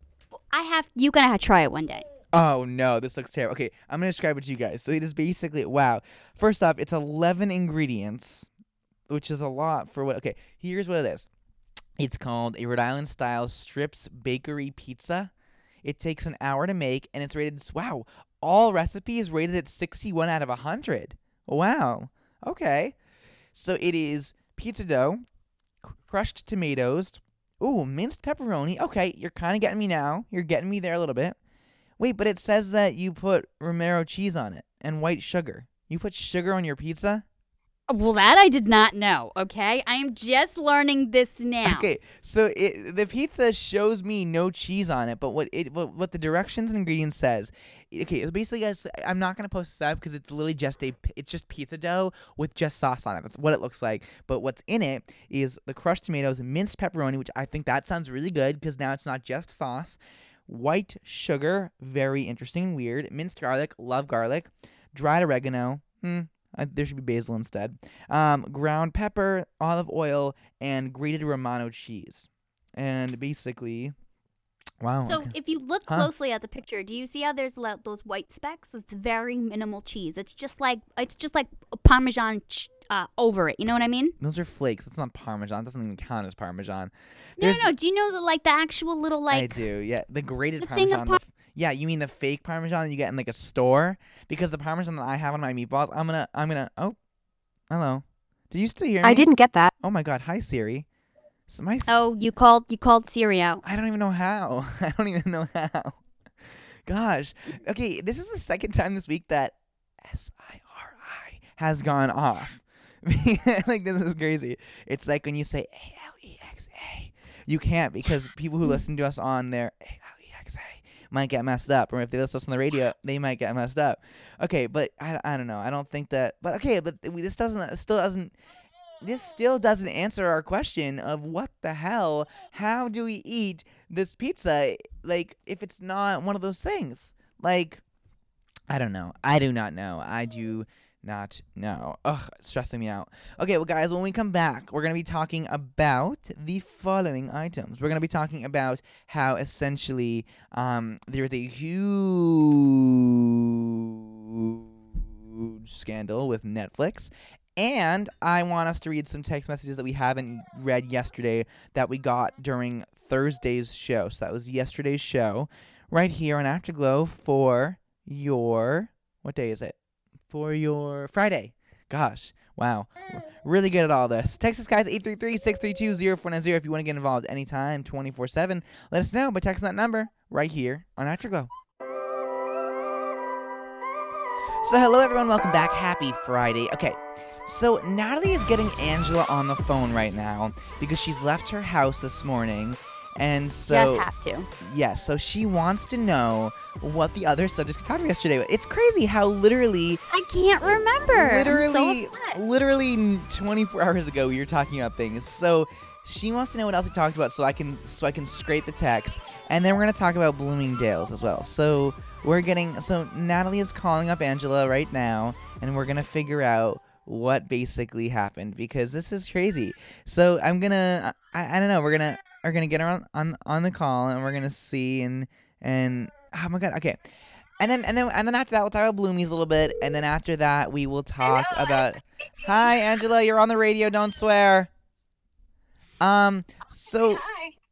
I have. You gonna have to try it one day. Oh no, this looks terrible. Okay, I'm gonna describe it to you guys. So it is basically wow. First off, it's 11 ingredients, which is a lot for what. Okay, here's what it is. It's called a Rhode Island style strips bakery pizza. It takes an hour to make, and it's rated. Wow, all recipes rated at 61 out of 100. Wow. Okay, so it is pizza dough, cr- crushed tomatoes. Ooh, minced pepperoni. Okay, you're kind of getting me now. You're getting me there a little bit. Wait, but it says that you put Romano cheese on it and white sugar. You put sugar on your pizza? Well, that I did not know. Okay, I am just learning this now. Okay, so it the pizza shows me no cheese on it, but what it what, what the directions and ingredients says. Okay, basically, guys, I'm not gonna post this up because it's literally just a it's just pizza dough with just sauce on it. That's what it looks like. But what's in it is the crushed tomatoes, minced pepperoni, which I think that sounds really good because now it's not just sauce. White sugar, very interesting and weird. Minced garlic, love garlic. Dried oregano, hmm, uh, there should be basil instead. Um, ground pepper, olive oil, and grated Romano cheese. And basically, wow. So okay. if you look Huh? closely at the picture, do you see how there's lo- those white specks? It's very minimal cheese. It's just like it's just like Parmesan ch- uh, over it. You know what I mean? those are flakes. That's not Parmesan. It doesn't even count as Parmesan. No, no, There's- no. Do you know the like the actual little like? I do, yeah. The grated the thing of Parmesan. The f- yeah, you mean the fake Parmesan that you get in like a store? Because the Parmesan that I have on my meatballs, I'm gonna, I'm gonna. Oh, hello. Did you still hear me? I didn't get that. Oh my God. Hi Siri. So my. Oh, you called you called Siri out. I don't even know how. I don't even know how. Gosh. Okay, this is the second time this week that S I R I has gone off. like this is crazy. It's like when you say A L E X A, you can't because people who listen to us on their A L X A might get messed up, or if they listen to us on the radio, they might get messed up. Okay, but I, I don't know. I don't think that. But okay, but th- this doesn't still doesn't this still doesn't answer our question of what the hell how do we eat this pizza like if it's not one of those things like i don't know i do not know i do not know. Ugh stressing me out. Okay well guys when we come back we're going to be talking about the following items. We're going to be talking about how essentially um there's a huge scandal with netflix. And I want us to read some text messages that we haven't read yesterday that we got during Thursday's show. So that was yesterday's show. Right here on Afterglow for your what day is it? For your Friday. Gosh. Wow. Mm. Really good at all this. Text us guys 833-632-0490 if you want to get involved anytime 24/7. Let us know by texting that number right here on Afterglow. So hello everyone, welcome back. Happy Friday. Okay. So Nataly is getting Angela on the phone right now because she's left her house this morning. And so just have to. Yes, so she wants to know what the other subjects we talked about yesterday. It's crazy how literally, I can't remember. literally, so literally 24 hours ago we were talking about things. So she wants to know what else we talked about, so I can so I can scrape the text, and then we're gonna talk about Bloomingdale's as well. So we're getting so Nataly is calling up Angela right now, and we're gonna figure out what basically happened because this is crazy. So I'm gonna I, I don't know we're gonna are gonna get her on, on on the call and we're gonna see and and oh my god okay. And then and then and then after that we'll talk about Bloomies a little bit and then after that we will talk about Hi Angela, you're on the radio, don't swear. Um so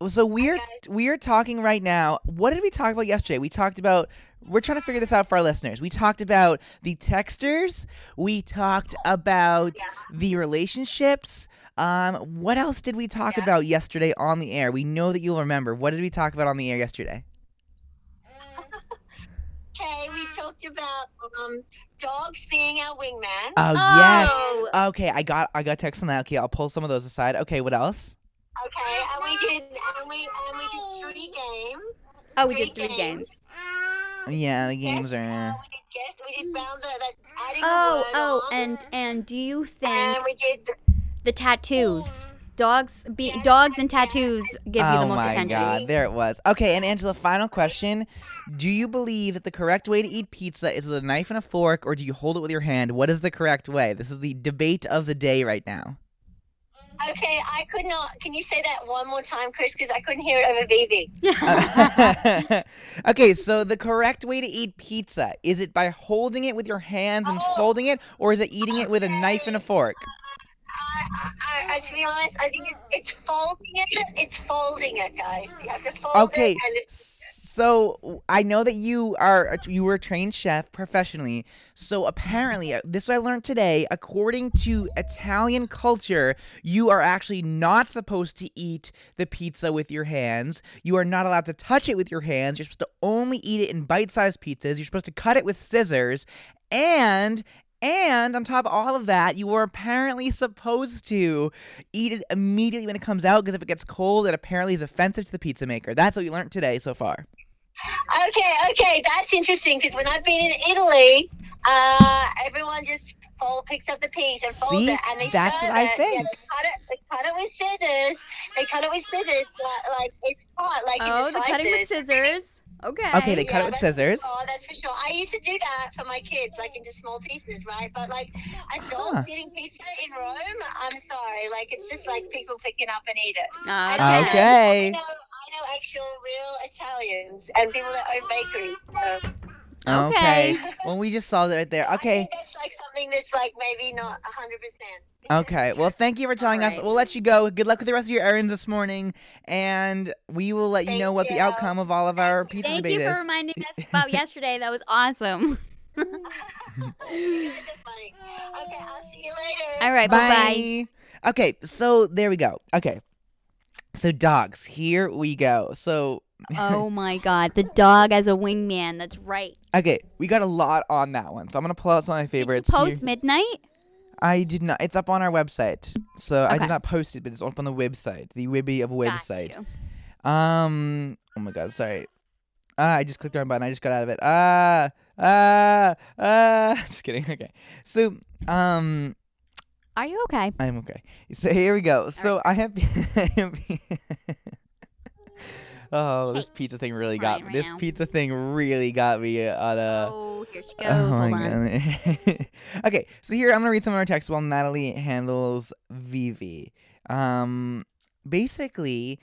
So we're we're talking right now. What did we talk about yesterday? We talked about we're trying to figure this out for our listeners. We talked about the texters. We talked about the relationships. Um, what else did we talk about yesterday on the air? We know that you'll remember. What did we talk about on the air yesterday? Okay, we talked about um, dogs being our wingman. Oh, Oh. yes. Okay, I got I got text on that. Okay, I'll pull some of those aside. Okay, what else? Okay, and we did and we and we did three games. Oh, we did three games. Yeah, the games Uh, are. we did guess. We did round the, the adding Oh, the word oh, on, and and do you think and we did the tattoos, dogs, be, dogs and tattoos give you oh the most attention. Oh my attention? god, there it was. Okay, and Angela, final question. Do you believe that the correct way to eat pizza is with a knife and a fork, or do you hold it with your hand? What is the correct way? This is the debate of the day right now. Okay, I could not. Can you say that one more time, Kris? Because I couldn't hear it over. Uh, okay, so the correct way to eat pizza is it by holding it with your hands and Oh. folding it, or is it eating it with a knife and a fork? I, I, I, to be honest, I think it's, it's folding it. It's folding it, guys. You have to fold Okay, it. And it's, so I know that you are you were a trained chef professionally. So apparently, uh, this is what I learned today. According to Italian culture, you are actually not supposed to eat the pizza with your hands. You are not allowed to touch it with your hands. You're supposed to only eat it in bite-sized pizzas. You're supposed to cut it with scissors, and and on top of all of that, you are apparently supposed to eat it immediately when it comes out because if it gets cold, it apparently is offensive to the pizza maker. That's what we learned today so far. Okay, okay, that's interesting. Because when I've been in Italy, uh, everyone just fold picks up the piece and folds See? it, and they That's serve what I it. Yeah, they cut it. They cut it with scissors. They cut it with scissors. Like, like it's hot. Like Oh, in the the cutting with scissors. Okay. Okay, they cut it with that's for scissors. sure, that's for sure. I used to do that for my kids, like into small pieces, right? But like adults Huh. eating pizza in Rome, I'm sorry, like it's just like people picking up and eat it. Uh, I Okay. Know, actual real Italians and people that own bakeries. So oh, Okay. Well, we just saw that right there. I Okay. think that's like something that's like maybe not hundred percent. Okay. Well, thank you for telling us. We'll let you go. Good luck with the rest of your errands this morning, and we will let you Thank know what the outcome of all of our pizza Thank debate you for reminding us about yesterday. That was awesome. Okay, I'll see you later. All right. Bye bye. Bye. Okay. So there we go. Okay. So dogs. Here we go. So Oh my God. The dog as a wingman. That's right. okay, we got a lot on that one. So I'm gonna pull out some of my favorites. Did you Here- post midnight? I did not. It's up on our website. So I Okay. did not post it, but it's up on the website. The Wibby of Got website. you. Um. Oh my God. Sorry. Ah, I just clicked the wrong button. I just got out of it. Ah. Ah. Ah. Just kidding. Okay. So, um, Are you okay? I'm okay. So here we go. So I have. Oh, this pizza thing really got me. right This now. pizza thing really got me on a. oh, here she goes. Oh Hold on. Okay, so here I'm gonna read some of our texts while Nataly handles Vivi. Um, basically,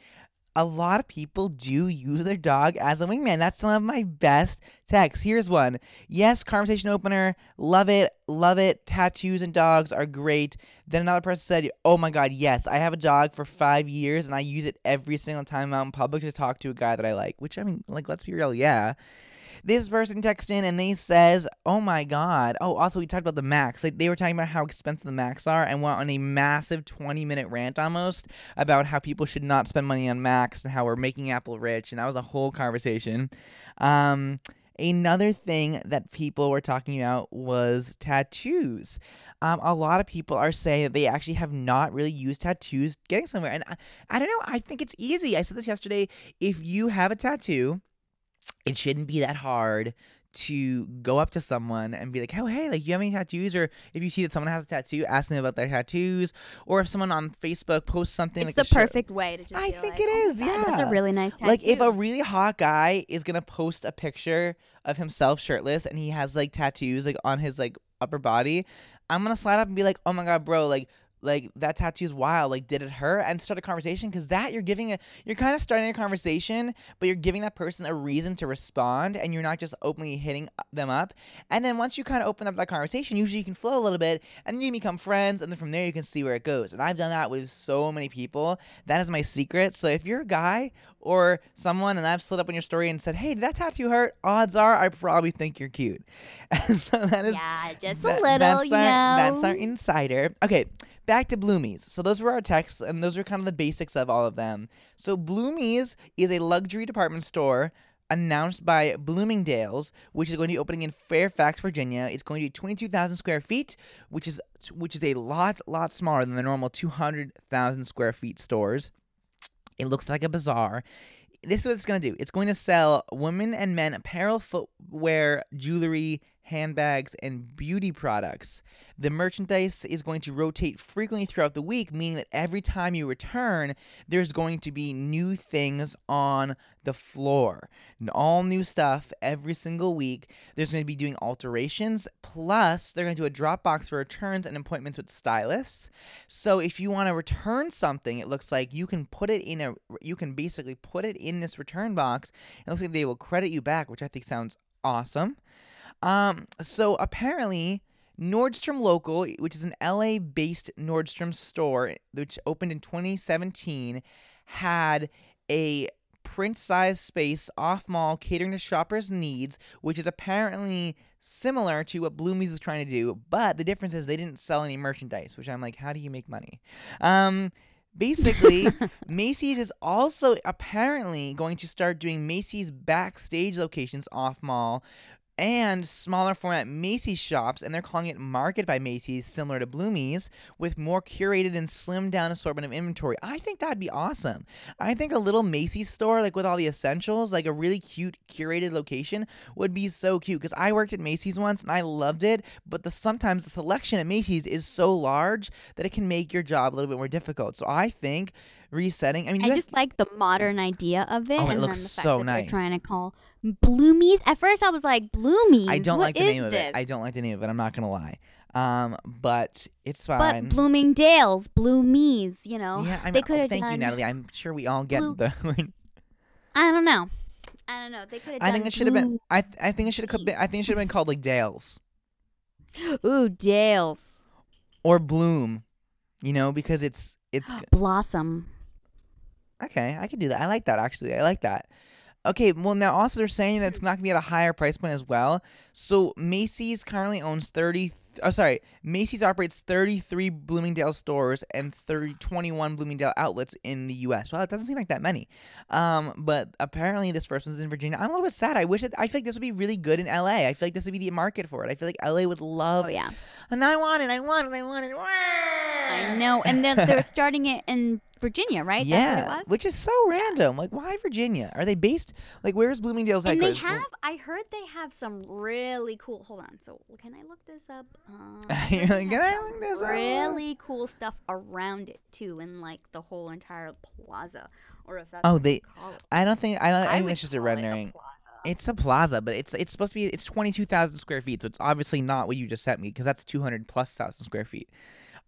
a lot of people do use their dog as a wingman. That's some of my best texts. Here's one. Yes, conversation opener. Love it. Love it. Tattoos and dogs are great. Then another person said, Oh my God, yes, I have a dog for five years and I use it every single time I'm out in public to talk to a guy that I like. Which, I mean, like, let's be real, yeah this person texted in and they says, "Oh my god!" Oh, also we talked about the Macs. Like they were talking about how expensive the Macs are, and went on a massive twenty-minute rant almost about how people should not spend money on Macs and how we're making Apple rich, and that was a whole conversation. Um, another thing that people were talking about was tattoos. Um, a lot of people are saying that they actually have not really used tattoos getting somewhere, and I, I don't know. I think it's easy. I said this yesterday. If you have a tattoo it shouldn't be that hard to go up to someone and be like, "Oh, hey, like, you have any tattoos?" Or if you see that someone has a tattoo, ask them about their tattoos. Or if someone on Facebook posts something, It's like the to show- perfect way to just. I think like, it "Oh is, God, That's a really nice tattoo. Like, if a really hot guy is gonna post a picture of himself shirtless and he has like tattoos like on his like upper body, I'm gonna slide up and be like, "Oh my god, bro, like." Like that tattoo is wild. Like, did it hurt? And start a conversation because that you're giving a you're kind of starting a conversation, but you're giving that person a reason to respond, and you're not just openly hitting uh, them up. And then once you kind of open up that conversation, usually you can flow a little bit, and then you become friends, and then from there you can see where it goes. And I've done that with so many people. That is my secret. So if you're a guy or someone, and I've slid up on your story and said, "Hey, did that tattoo hurt?" Odds are I probably think you're cute. And so that is yeah, just that- a little, that's you our, know. That's our insider. Okay, back to Bloomies. So those were our texts, and those are kind of the basics of all of them. So Bloomies is a luxury department store announced by Bloomingdale's, which is going to be opening in Fairfax, Virginia. It's going to be 22,000 square feet, which is which is a lot lot smaller than the normal 200,000 square feet stores. It looks like a bazaar. This is what it's going to do. It's going to sell women and men apparel, footwear, jewelry, handbags, and beauty products. The merchandise is going to rotate frequently throughout the week, meaning that every time you return, there's going to be new things on the floor. All new stuff every single week. There's going to be doing alterations. Plus, they're going to do a Dropbox for returns and appointments with stylists. So if you want to return something, it looks like you can put it in a you can basically put it in this return box. It looks like they will credit you back, which I think sounds awesome. Um, so apparently Nordstrom Local, which is an LA-based Nordstrom store which opened in 2017, had a print-sized space off mall catering to shoppers' needs, which is apparently similar to what Bloomies is trying to do, but the difference is they didn't sell any merchandise, which I'm like, how do you make money? Um, basically, Macy's is also apparently going to start doing Macy's backstage locations off mall and smaller format Macy's shops, and they're calling it Market by Macy's, similar to Bloomies, with more curated and slimmed down assortment of inventory. I think that'd be awesome. I think a little Macy's store, like with all the essentials, like a really cute curated location, would be so cute. Because I worked at Macy's once and I loved it, but the sometimes the selection at Macy's is so large that it can make your job a little bit more difficult. So I think resetting. I mean, you I guys, just like the modern idea of it, Oh, it and looks then the fact so that nice. they're trying to call Bloomies. At first, I was like, Bloomies. I don't what like the name of it. I don't like the name of it. I'm not gonna lie. Um, but it's fine. But. Bloomingdale's, Bloomies, you know, yeah, I mean, they could have thank done. you, Nataly. I'm sure we all get Blue- the. I don't know. I don't know. They could have. I think it should have been. I th- I think it should have been. I think it should have been called like Dales Ooh, Dale's or Bloom. You know, because it's it's Blossom. Okay. I could do that. I like that actually. I like that. Okay, well now also they're saying that it's not gonna be at a higher price point as well. So Macy's currently owns thirty. Oh, sorry. Macy's operates 33 Bloomingdale stores and 30, 21 Bloomingdale outlets in the U.S. Well, it doesn't seem like that many. Um, but apparently this first one's in Virginia. I'm a little bit sad. I wish that I feel like this would be really good in L.A. I feel like this would be the market for it. I feel like L.A. would love. Oh yeah, And I want it. I want it. I want it. I know. And then they're starting it in Virginia, right? Yeah, That's what it was. which is so random. Like, why Virginia? Are they based? Like, where's Bloomingdale's And they have. I heard they have some really cool. Hold on. So can I look this up? Um, You're like, "Can I look this up?" Really cool stuff around it too, in like the whole entire plaza, or if that's Oh, they-. I don't think. I don't. I, think it's just a rendering. It's a plaza, but it's it's supposed to be. It's twenty two thousand square feet, so it's obviously not what you just sent me because that's two hundred plus thousand square feet.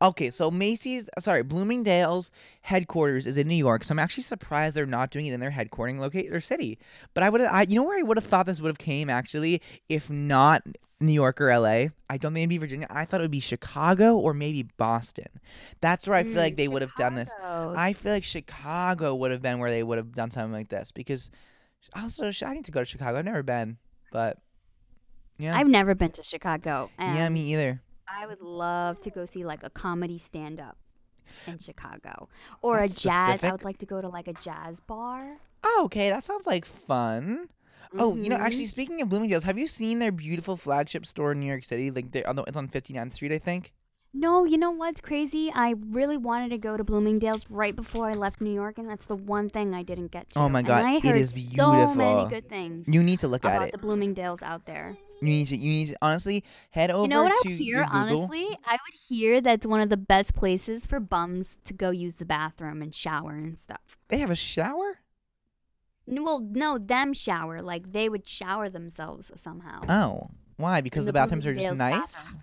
Okay, so Macy's, sorry, Bloomingdale's headquarters is in New York, so I'm actually surprised they're not doing it in their headquartering locate or city. But I would, I you know where I would have thought this would have came actually, if not New York or L.A. I don't think it'd be Virginia. I thought it would be Chicago or maybe Boston. That's where I feel mm, like they would have done this. I feel like Chicago would have been where they would have done something like this because also I need to go to Chicago. I've never been, but yeah, I've never been to Chicago. yeah, me either. I would love to go see like a comedy stand up in Chicago or That's a jazz. I would like to go to like a jazz bar. Oh, okay, that sounds like fun. Oh, you know, actually, mm-hmm. speaking of Bloomingdale's, have you seen their beautiful flagship store in New York City? Like, they're on the, it's on 59th Street, I think. No, you know what's crazy? I really wanted to go to Bloomingdale's right before I left New York, and that's the one thing I didn't get oh to. Oh my God, And I it heard is so beautiful. many good things You need to look at it. the Bloomingdale's out there. You need to. You need to honestly head over you know what I to would your hear? Honestly, I would hear that's one of the best places for bums to go use the bathroom and shower and stuff. They have a shower. Well, no, them shower like they would shower themselves somehow. Oh, why? Because the the bathrooms are just nice. bathroom.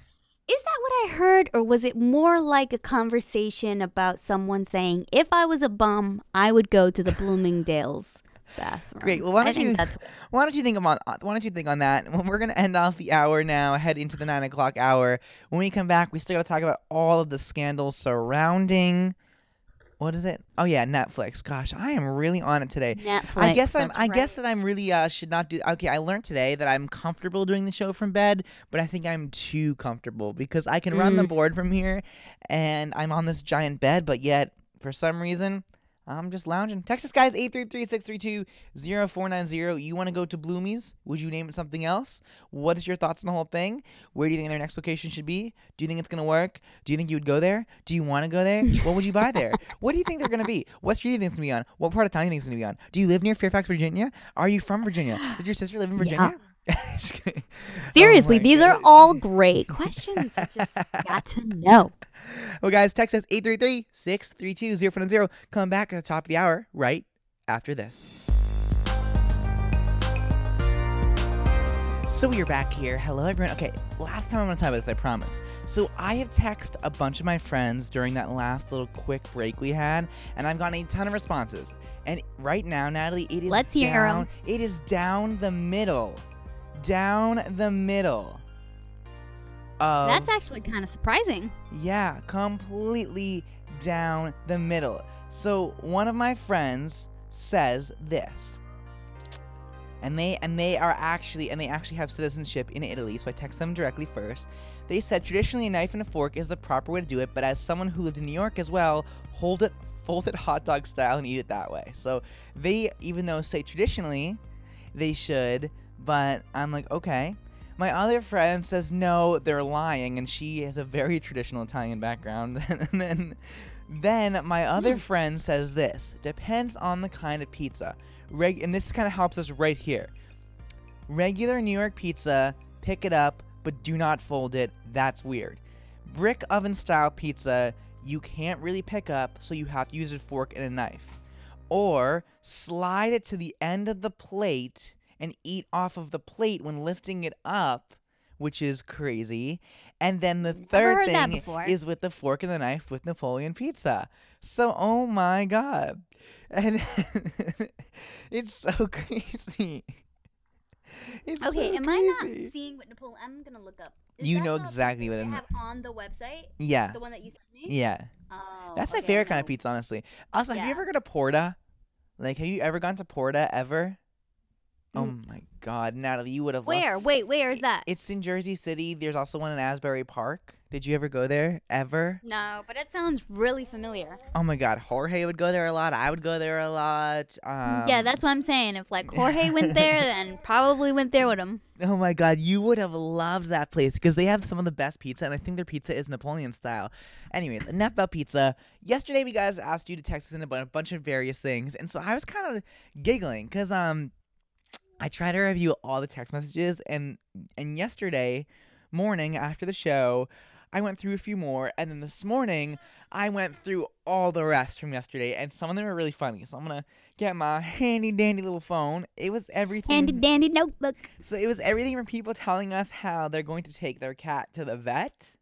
Is that what I heard, or was it more like a conversation about someone saying, "If I was a bum, I would go to the Bloomingdale's bathroom"? Great. Well, why don't think you that's why don't you think on uh, why don't you think on that? Well, We're gonna end off the hour now, head into the nine o'clock hour. When we come back, we still gotta talk about all of the scandals surrounding. What is it? Oh yeah, Netflix. Gosh, I am really on it today. Netflix. I guess I'm. I guess that I'm really uh should not do. Okay, I learned today that I'm comfortable doing the show from bed, but I think I'm too comfortable because I can run the Mm. board from here, and I'm on this giant bed, but yet for some reason. I'm just lounging. Text us, guys, 833-632-0490. You want to go to Bloomies? Would you name it something else? What is your thoughts on the whole thing? Where do you think their next location should be? Do you think it's going to work? Do you think you would go there? Do you want to go there? What would you buy there? what do you think they're going to be? What street do you think it's going to be on? What part of town do you think it's going to be on? Do you live near Fairfax, Virginia? Are you from Virginia? Did your sister live in Virginia? Kidding. Seriously, Oh these are all great questions. I just got to know. Well, guys, text us 833 632 0490. Come back at the top of the hour right after this. So we are back here. Hello, everyone. Okay, last time I'm going to talk about this, I promise. So I have texted a bunch of my friends during that last little quick break we had, and I've gotten a ton of responses. And right now, Nataly, it is Let's hear down. It is down the middle. Down the middle. That's actually kind of surprising. yeah, completely down the middle. So one of my friends says this. And they and they are actually and they actually have citizenship in Italy, so I text them directly first. They said traditionally a knife and a fork is the proper way to do it, but as someone who lived in New York as well, hold it fold it hot dog style and eat it that way. So they even though say traditionally they should, but I'm like, okay. My other friend says no, they're lying, and she has a very traditional Italian background. and then, then my hmm. other friend says this depends on the kind of pizza. Reg- and this kind of helps us right here. Regular New York pizza, pick it up, but do not fold it. That's weird. Brick oven style pizza, you can't really pick up, so you have to use a fork and a knife. Or slide it to the end of the plate and eat off of the plate when lifting it up, which is crazy. And then the third thing is with the fork and the knife with Napoleon pizza. So, oh my god. And it's so crazy. It's Okay, so am I not seeing what Napoleon? I'm gonna look up. Is You know exactly what I'm- have on the website. Yeah. The one that you sent me. Yeah. Oh, That's my favorite kind of pizza, honestly. Also, have you ever gone to Porta? Like, have you ever gone to Porta ever? Oh Mm. my God, Nataly, you would have. loved- Where? Wait, where is that? It's in Jersey City. There's also one in Asbury Park. Did you ever go there? Ever? No, but it sounds really familiar. Oh my God, Jorge would go there a lot. I would go there a lot. Um, yeah, that's what I'm saying. If like Jorge went there, then probably went there with him. Oh my God, you would have loved that place because they have some of the best pizza, and I think their pizza is Napoleon style. Anyways, enough about pizza. Yesterday, we guys asked you to text us in a bunch of various things, and so I was kind of giggling because um, I try to review all the text messages, and and yesterday morning after the show, I went through a few more, and then this morning I went through all the rest from yesterday, and some of them are really funny. So I'm gonna get my handy dandy little phone. It was everything. Handy dandy notebook. So it was everything from people telling us how they're going to take their cat to the vet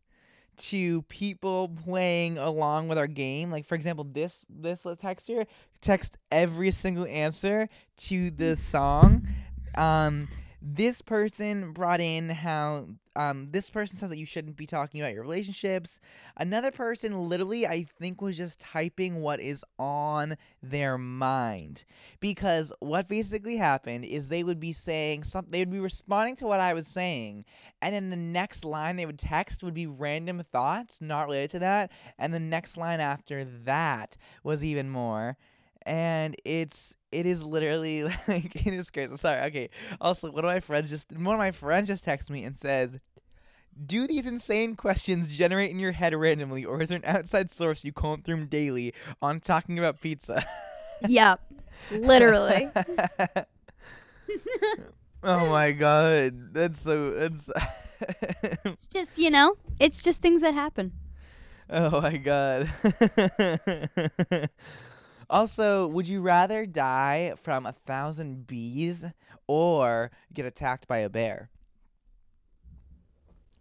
to people playing along with our game. Like for example, this this little text here text every single answer to the song. Um this person brought in how um this person says that you shouldn't be talking about your relationships. Another person literally I think was just typing what is on their mind because what basically happened is they would be saying something they would be responding to what I was saying and then the next line they would text would be random thoughts not related to that and the next line after that was even more and it's it is literally like it is crazy sorry okay also one of my friends just one of my friends just texted me and says do these insane questions generate in your head randomly or is there an outside source you comb through daily on talking about pizza Yep. Literally. oh my god that's so that's just, you know, it's just things that happen. Oh my god. also, would you rather die from a thousand bees or get attacked by a bear?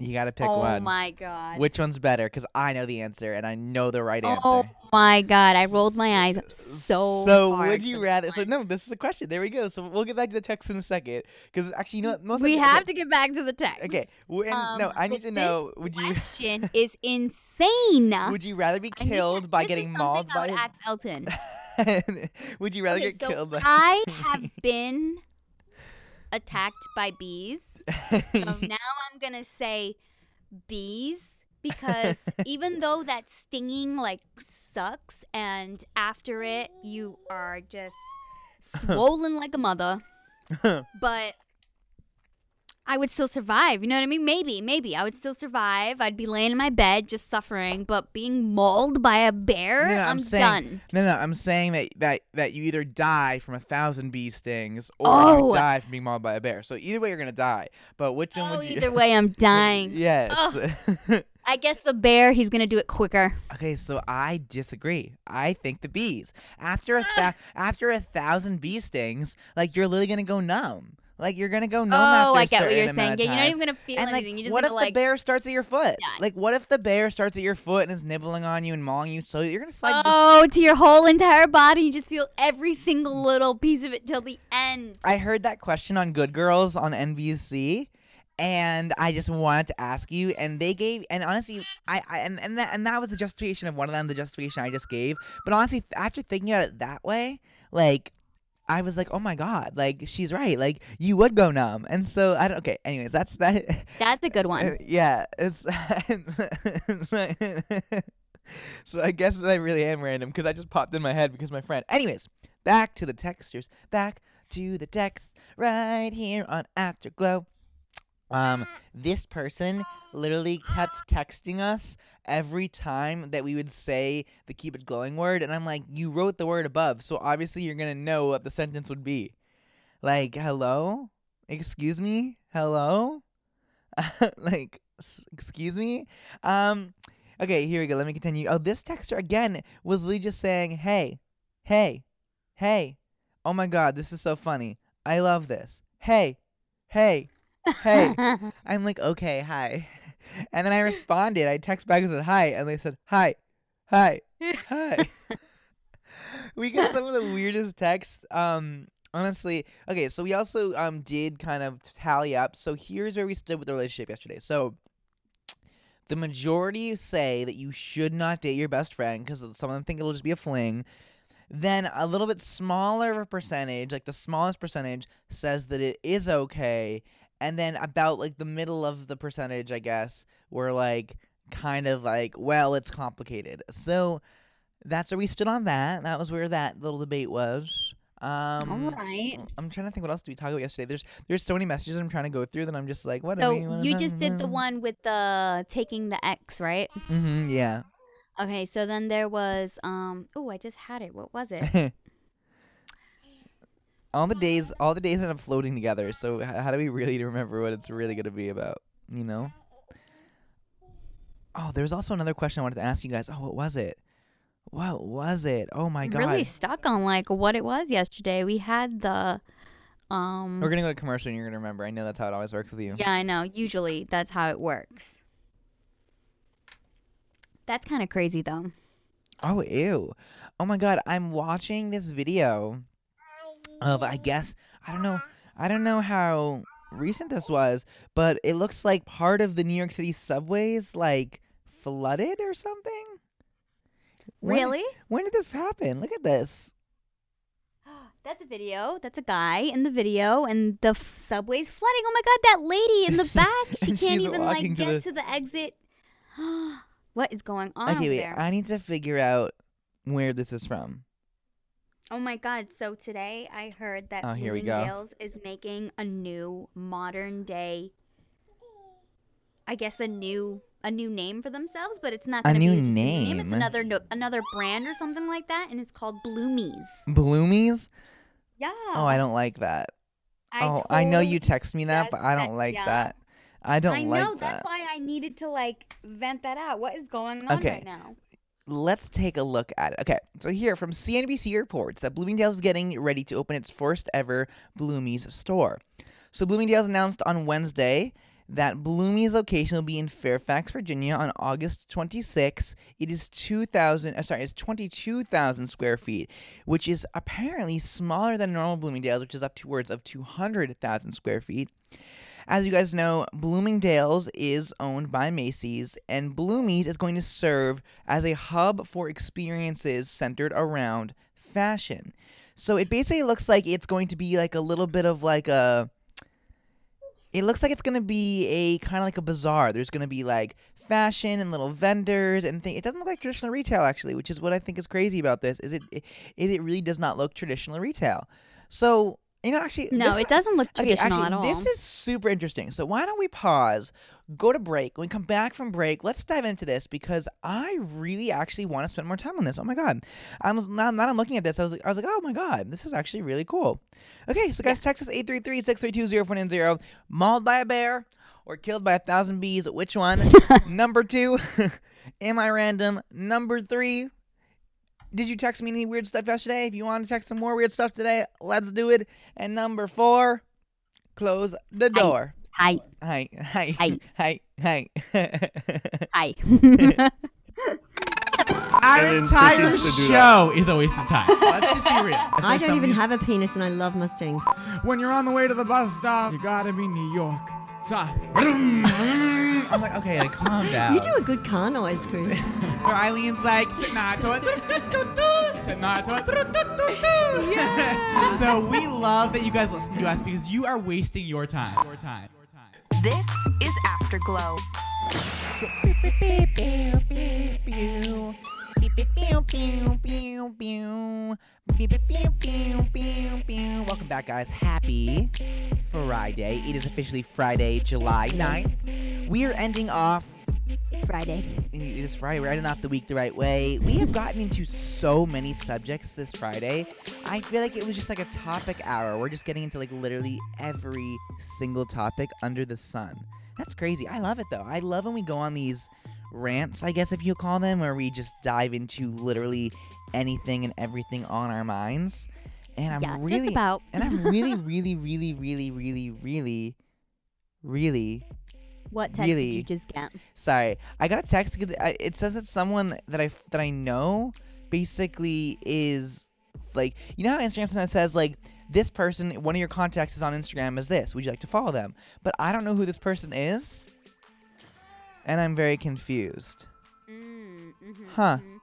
You gotta pick oh one. my god. Which one's better? Because I know the answer and I know the right answer. Oh my god, I rolled my eyes so So would you rather? So no, this is the question. There we go. So we'll get back to the text in a second. Because actually, you know, what? most we have to get back to the text. Okay. and- no, Um, I need to know. Would you? question is insane. Would you rather be I mean, killed by getting mauled by? would a- Elton. would you rather Okay, get so killed by? I have been attacked by bees. So now I'm gonna say bees because even though that stinging like sucks, and after it you are just swollen like a mother, but I would still survive. You know what I mean? Maybe, maybe I would still survive. I'd be laying in my bed just suffering, but being mauled by a bear, No, no, I'm, I'm saying- done. No, no, I'm saying that that that you either die from a thousand bee stings or Oh. you die from being mauled by a bear. So either way, you're gonna die. But which one Oh, would you? either way, I'm dying. yes. I guess the bear, he's gonna do it quicker. okay, so I disagree. I think the bees. After a Ah. after a thousand bee stings, like you're literally gonna go numb. Like you're gonna go numb oh, after I get what you're saying. Yeah, you're not even gonna feel and like. You're what gonna if like. the bear starts at your foot? die. Like, what if the bear starts at your foot and is nibbling on you and mauling you? So you're gonna slide. Oh, to your whole entire body, you just feel every single little piece of it till the end. I heard that question on Good Girls on NBC, and I just wanted to ask you. And they gave, and honestly, I, I and and that and that was the justification of one of them, the justification I just gave. But honestly, after thinking about it that way, like. I was like, oh my god, like she's right, like you would go numb, and so I don't. Okay, anyways, that's that. That's a good Uh, one. yeah, it's, so I guess I really am random because I just popped in my head because my friend. Anyways, back to the textures. Back to the text right here on Afterglow. Um, this person literally kept texting us every time that we would say the keep it glowing word, and I'm like, you wrote the word above, so obviously you're gonna know what the sentence would be. Like, hello, excuse me, hello, like, s- excuse me. Um, okay, here we go. Let me continue. Oh, this texter again was literally just saying, hey, hey, hey. Oh my God, this is so funny. I love this. Hey, hey, hey. I'm like, okay, hi. And then I responded. I text back and said hi, and they said hi, hi, hi. we get some of the weirdest texts. Um, honestly, okay. So we also um did kind of tally up. So here's where we stood with the relationship yesterday. So the majority say that you should not date your best friend because some of them think it'll just be a fling. Then a little bit smaller of a percentage, like the smallest percentage, says that it is okay. And then about like the middle of the percentage, I guess, were like kind of like, well, it's complicated. So that's where we stood on that. That was where that little debate was. Um, All right. I'm trying to think what else did we talk about yesterday. There's there's so many messages I'm trying to go through that I'm just like, what? So you just did the one with the taking the X, right? Mm-hmm. Yeah. Okay, so then there was um oh, I just had it. What was it? all the days, all the days end up floating together. So how do we really remember what it's really gonna be about? You know. Oh, there's also another question I wanted to ask you guys. Oh, what was it? What was it? Oh my god. really stuck on like what it was yesterday. We had the um We're gonna go to commercial and you're gonna remember. I know that's how it always works with you. Yeah, I know. Usually that's how it works. That's kind of crazy though. Oh ew. Oh my god, I'm watching this video Uh, of I guess I don't know I don't know how recent this was, but it looks like part of the New York City subways like flooded or something. When- Really? When did this happen? Look at this. That's a video. That's a guy in the video, and the f- subway's flooding. Oh my god, that lady in the back. She can't even like walking to get the- to the exit. what is going on okay, wait. there? I need to figure out where this is from. Oh my god, so today I heard that Oh, here we go. Is making a new modern day I guess a new a new name for themselves, but it's not A new a name? It's another no, another brand or something like that, and it's called Bloomies. Bloomies? Yeah. Oh, I don't like that. I oh, I know you text me that, but I don't that- like yeah. that. I don't I like know that. that's why I needed to like vent that out. What is going on Okay. right now? Let's take a look at it. Okay, so here from CNBC reports that Bloomingdale's is getting ready to open its first ever Bloomies store. So Bloomingdale's announced on Wednesday that Bloomy's location will be in Fairfax, Virginia on August 26. It is 2,000, uh, sorry, it's 22,000 square feet, which is apparently smaller than normal Bloomingdale's, which is up towards of 200,000 square feet. As you guys know, Bloomingdale's is owned by Macy's, and Bloomy's is going to serve as a hub for experiences centered around fashion. So it basically looks like it's going to be like a little bit of like a. It looks like it's going to be a kind of like a bazaar. There's going to be like fashion and little vendors and things. It doesn't look like traditional retail actually, which is what I think is crazy about this. Is it? It, it really does not look traditional retail. So you know, actually, No, this- it doesn't look Okay, traditional actually, at all. this is super interesting. So why don't we pause, go to break. When we come back from break, let's dive into this because I really actually want to spend more time on this. Oh my god, I was now, now I'm looking at this. I was like, I was like, oh my god, this is actually really cool. Okay, so guys, text us 833-632-0410. Mauled by a bear or killed by a thousand bees. Which one? Number two, am I random? Number three. Did you text me any weird stuff yesterday? If you want to text some more weird stuff today, let's do it. And number four, close the door. Hi, Hi, hi, Hi. hi, hi. hi. Our And then entire Chrissy to do show is a waste of time. Let's just be real. I don't even have a penis and I love Mustangs. When you're on the way to the bus stop, you gotta be New York. Tough. I'm like, okay, like, calm down. You do a good car noise, Kris. Where Eileen's like, sit not to it, sit not to it, yeah. So we love that you guys listen to us because you are wasting your time. Your time. Your time. This is Afterglow. Welcome back, guys. Happy Friday. It is officially Friday, July 9th. We are ending off. it's Friday. It is Friday. We're ending off the week the right way. We have gotten into so many subjects this Friday. I feel like it was just like a topic hour. We're just getting into like literally every single topic under the sun. That's crazy. I love it though. I love when we go on these rants, I guess if you call them, where we just dive into literally anything and everything on our minds. And I'm yeah, really just about. and I'm really, really, really, really, really, really, really What text did really- you just get? sorry. I got a text because it says that someone that I that I know basically is like you know how Instagram sometimes says like this person, one of your contacts is on Instagram is this. Would you like to follow them? But I don't know who this person is, and I'm very confused. Mm, mhm, Huh. mhm.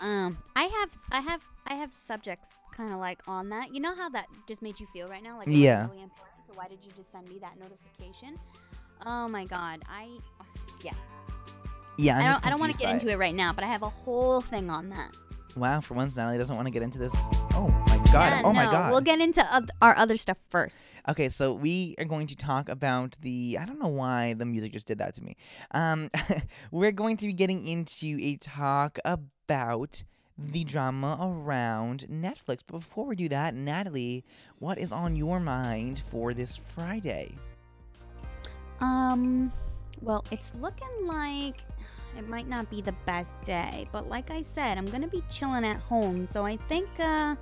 Um, I have, I have, I have subjects kind of like on that. You know how that just made you feel right now? Like Yeah. really important. So why did you just send me that notification? Oh my god, I, yeah. Yeah, I'm I don't, I don't want to get by into it right now, but I have a whole thing on that. Wow, for once, Nataly doesn't want to get into this. Oh my god! Yeah, oh my no, god! We'll get into oth- our other stuff first. Okay, so we are going to talk about the. I don't know why the music just did that to me. Um, we're going to be getting into a talk about the drama around Netflix. But before we do that, Nataly, what is on your mind for this Friday? Um, well, it's looking like it might not be the best day, but like I said, I'm gonna be chilling at home, so I think uh,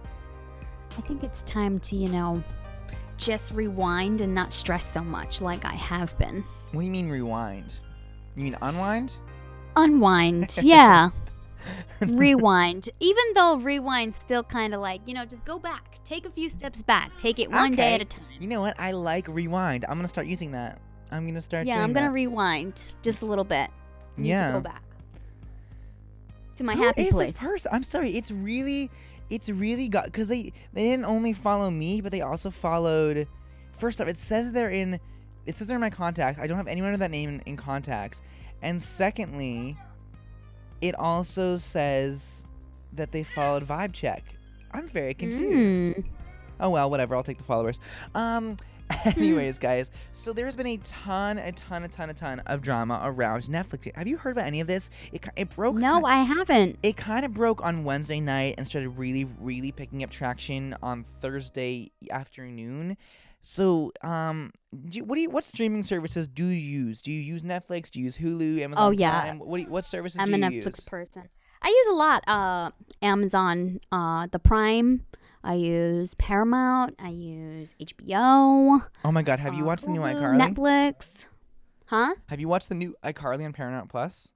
I think it's time to you know just rewind and not stress so much like I have been. What do you mean rewind? You mean unwind? Unwind, yeah. rewind. Even though rewind still kind of like you know just go back, take a few steps back, take it one day at a time. You know what? I like rewind. I'm gonna start using that. I'm gonna start. Yeah, I'm gonna that. rewind just a little bit. Need Yeah. to go back to my Who happy is place. This person? I'm sorry. It's really, it's really got because they they didn't only follow me, but they also followed. First off, it says they're in. It says they're in my contacts. I don't have anyone with that name in, in contacts. And secondly, it also says that they followed Vibe Check. I'm very confused. Mm. Oh well, whatever. I'll take the followers. Um. Anyways, guys, so there's been a ton, a ton, a ton, a ton of drama around Netflix. Have you heard about any of this? It it broke. No, I haven't. It kind of broke on Wednesday night and started really, really picking up traction on Thursday afternoon. So, um, do you, what do you, what streaming services do you use? Do you use Netflix? Do you use Hulu, Amazon Oh, yeah. Prime? What do you, what services I'm a Netflix use? person. I use a lot. Uh, Amazon, uh, the Prime. I use Paramount. I use HBO. Oh my God, have you uh, watched the new Hulu, iCarly? Netflix. Huh? Have you watched the new iCarly on Paramount Plus?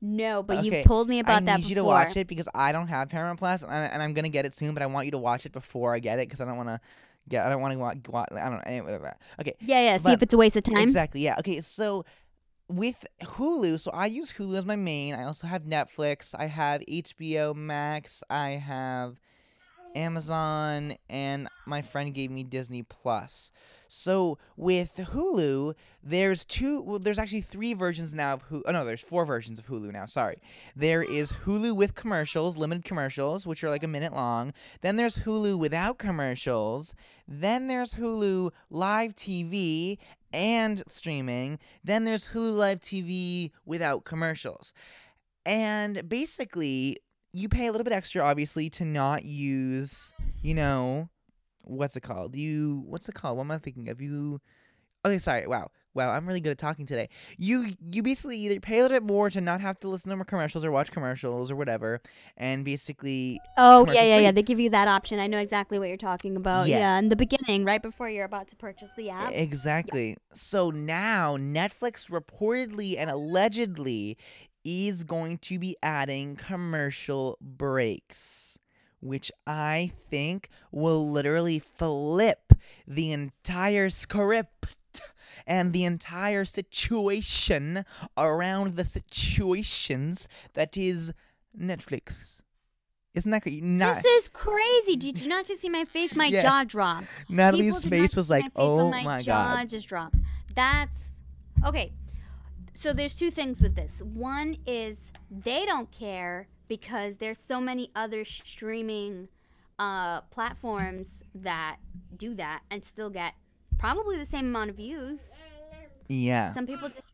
No, but Okay, you've told me about I that need before. you to watch it because I don't have Paramount Plus, and, I, and I'm gonna get it soon. But I want you to watch it before I get it because I don't want to get. I don't want to watch. I don't. Anyway, okay. Yeah, yeah. See But- if it's a waste of time. Exactly. Yeah. Okay. So with Hulu, so I use Hulu as my main. I also have Netflix. I have HBO Max. I have Amazon, and my friend gave me Disney Plus. So with Hulu, there's two. Well, there's actually three versions now of Hulu. Oh no, there's four versions of Hulu now. Sorry. There is Hulu with commercials, limited commercials, which are like a minute long. Then there's Hulu without commercials. Then there's Hulu live TV and streaming. Then there's Hulu live TV without commercials. And basically, you pay a little bit extra, obviously, to not use, you know, what's it called? You, what's it called? What am I thinking of? You, okay, sorry. Wow. Wow, I'm really good at talking today. You you basically either pay a little bit more to not have to listen to more commercials or watch commercials or whatever, and basically Oh yeah, yeah, free. yeah. They give you that option. I know exactly what you're talking about. Yeah. Yeah, in the beginning, right before you're about to purchase the app. Exactly. So now Netflix reportedly and allegedly is going to be adding commercial breaks, which I think will literally flip the entire script and the entire situation around the situations that is Netflix. Isn't that crazy? Not, This is crazy. Did you not just see my face? My Yeah. jaw dropped. Nataly's People did not face was my like, face, "Oh my, my jaw God." just dropped. That's okay. So there's two things with this. One is they don't care because there's so many other streaming uh, platforms that do that and still get probably the same amount of views. yeah. Some people just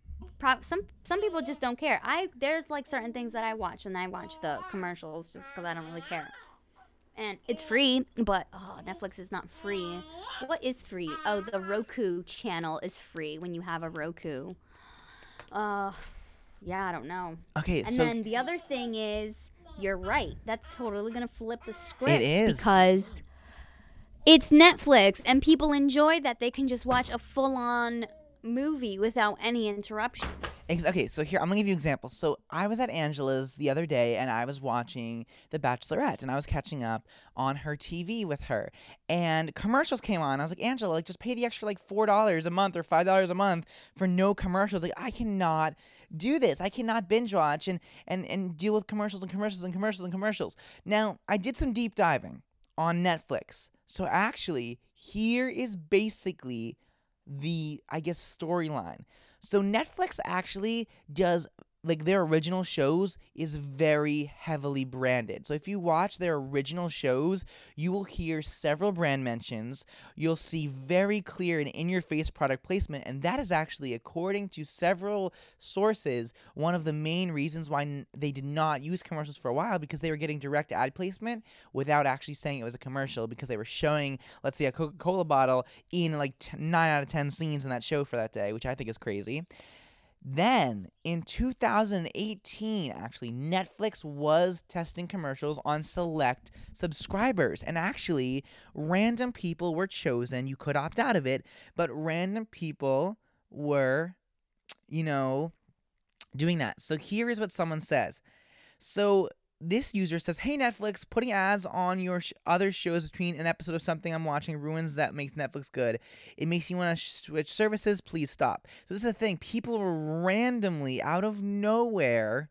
some some people just don't care. I there's like certain things that I watch and I watch the commercials just because I don't really care. And it's free, but oh, Netflix is not free. What is free? Oh, the Roku channel is free when you have a Roku. Uh, yeah, I don't know. Okay, And so then the other thing is, you're right. That's totally gonna flip the script is. because it's Netflix, and people enjoy that they can just watch a full-on movie without any interruptions. Okay, so here I'm gonna give you examples. So I was at Angela's the other day, and I was watching The Bachelorette, and I was catching up on her TV with her, and commercials came on. I was like, Angela, like just pay the extra like four dollars a month or five dollars a month for no commercials. Like I cannot do this. I cannot binge watch and and and deal with commercials and commercials and commercials and commercials. Now I did some deep diving on Netflix. So actually, here is basically the I guess storyline. So Netflix actually does like their original shows is very heavily branded. So if you watch their original shows, you will hear several brand mentions. You'll see very clear and in your face product placement and that is actually according to several sources one of the main reasons why they did not use commercials for a while because they were getting direct ad placement without actually saying it was a commercial because they were showing let's say a Coca-Cola bottle in like t- 9 out of 10 scenes in that show for that day, which I think is crazy. Then in 2018, actually, Netflix was testing commercials on select subscribers. And actually, random people were chosen. You could opt out of it, but random people were, you know, doing that. So here is what someone says. So this user says, "Hey Netflix, putting ads on your sh- other shows between an episode of something I'm watching ruins that makes Netflix good. It makes you want to sh- switch services. Please stop." So this is the thing: people were randomly out of nowhere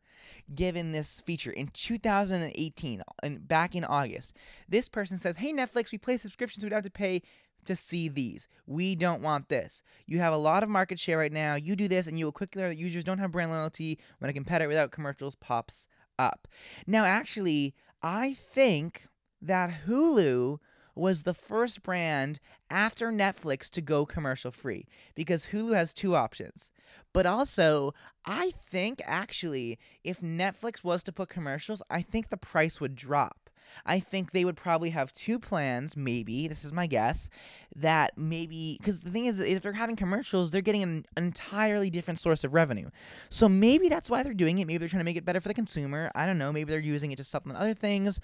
given this feature in 2018 and back in August. This person says, "Hey Netflix, we play subscriptions. We don't have to pay." To see these. We don't want this. You have a lot of market share right now. You do this, and you will quickly learn that users don't have brand loyalty when a competitor without commercials pops up. Now, actually, I think that Hulu was the first brand after Netflix to go commercial free because Hulu has two options. But also, I think actually, if Netflix was to put commercials, I think the price would drop. I think they would probably have two plans, maybe, this is my guess, that maybe, because the thing is, if they're having commercials, they're getting an entirely different source of revenue. So maybe that's why they're doing it. Maybe they're trying to make it better for the consumer. I don't know. Maybe they're using it to supplement other things.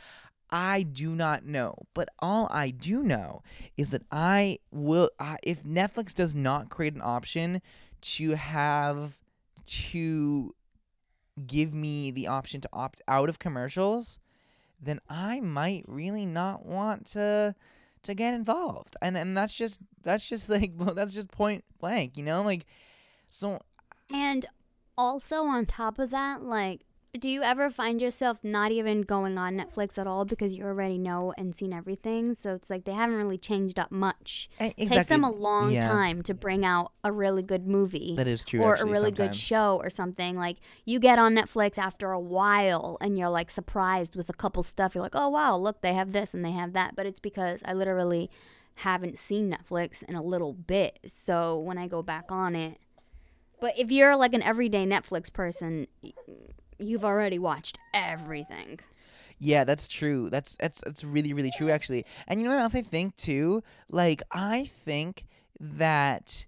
I do not know. But all I do know is that I will, uh, if Netflix does not create an option to have to give me the option to opt out of commercials, then I might really not want to to get involved. And and that's just that's just like well, that's just point blank, you know? Like so And also on top of that, like, do you ever find yourself not even going on Netflix at all because you already know and seen everything? So it's like they haven't really changed up much. e- It takes them a long yeah, time to bring out a really good movie. That is true or actually, a really good show or something. Like you get on Netflix after a while and you're like surprised with a couple stuff. You're like, oh wow, look, they have this and they have that. But it's because I literally haven't seen Netflix in a little bit. So when I go back on it, but if you're like an everyday Netflix person, you've already watched everything. Yeah, that's true. That's that's that's really really true actually. And you know what else I think too? Like I think that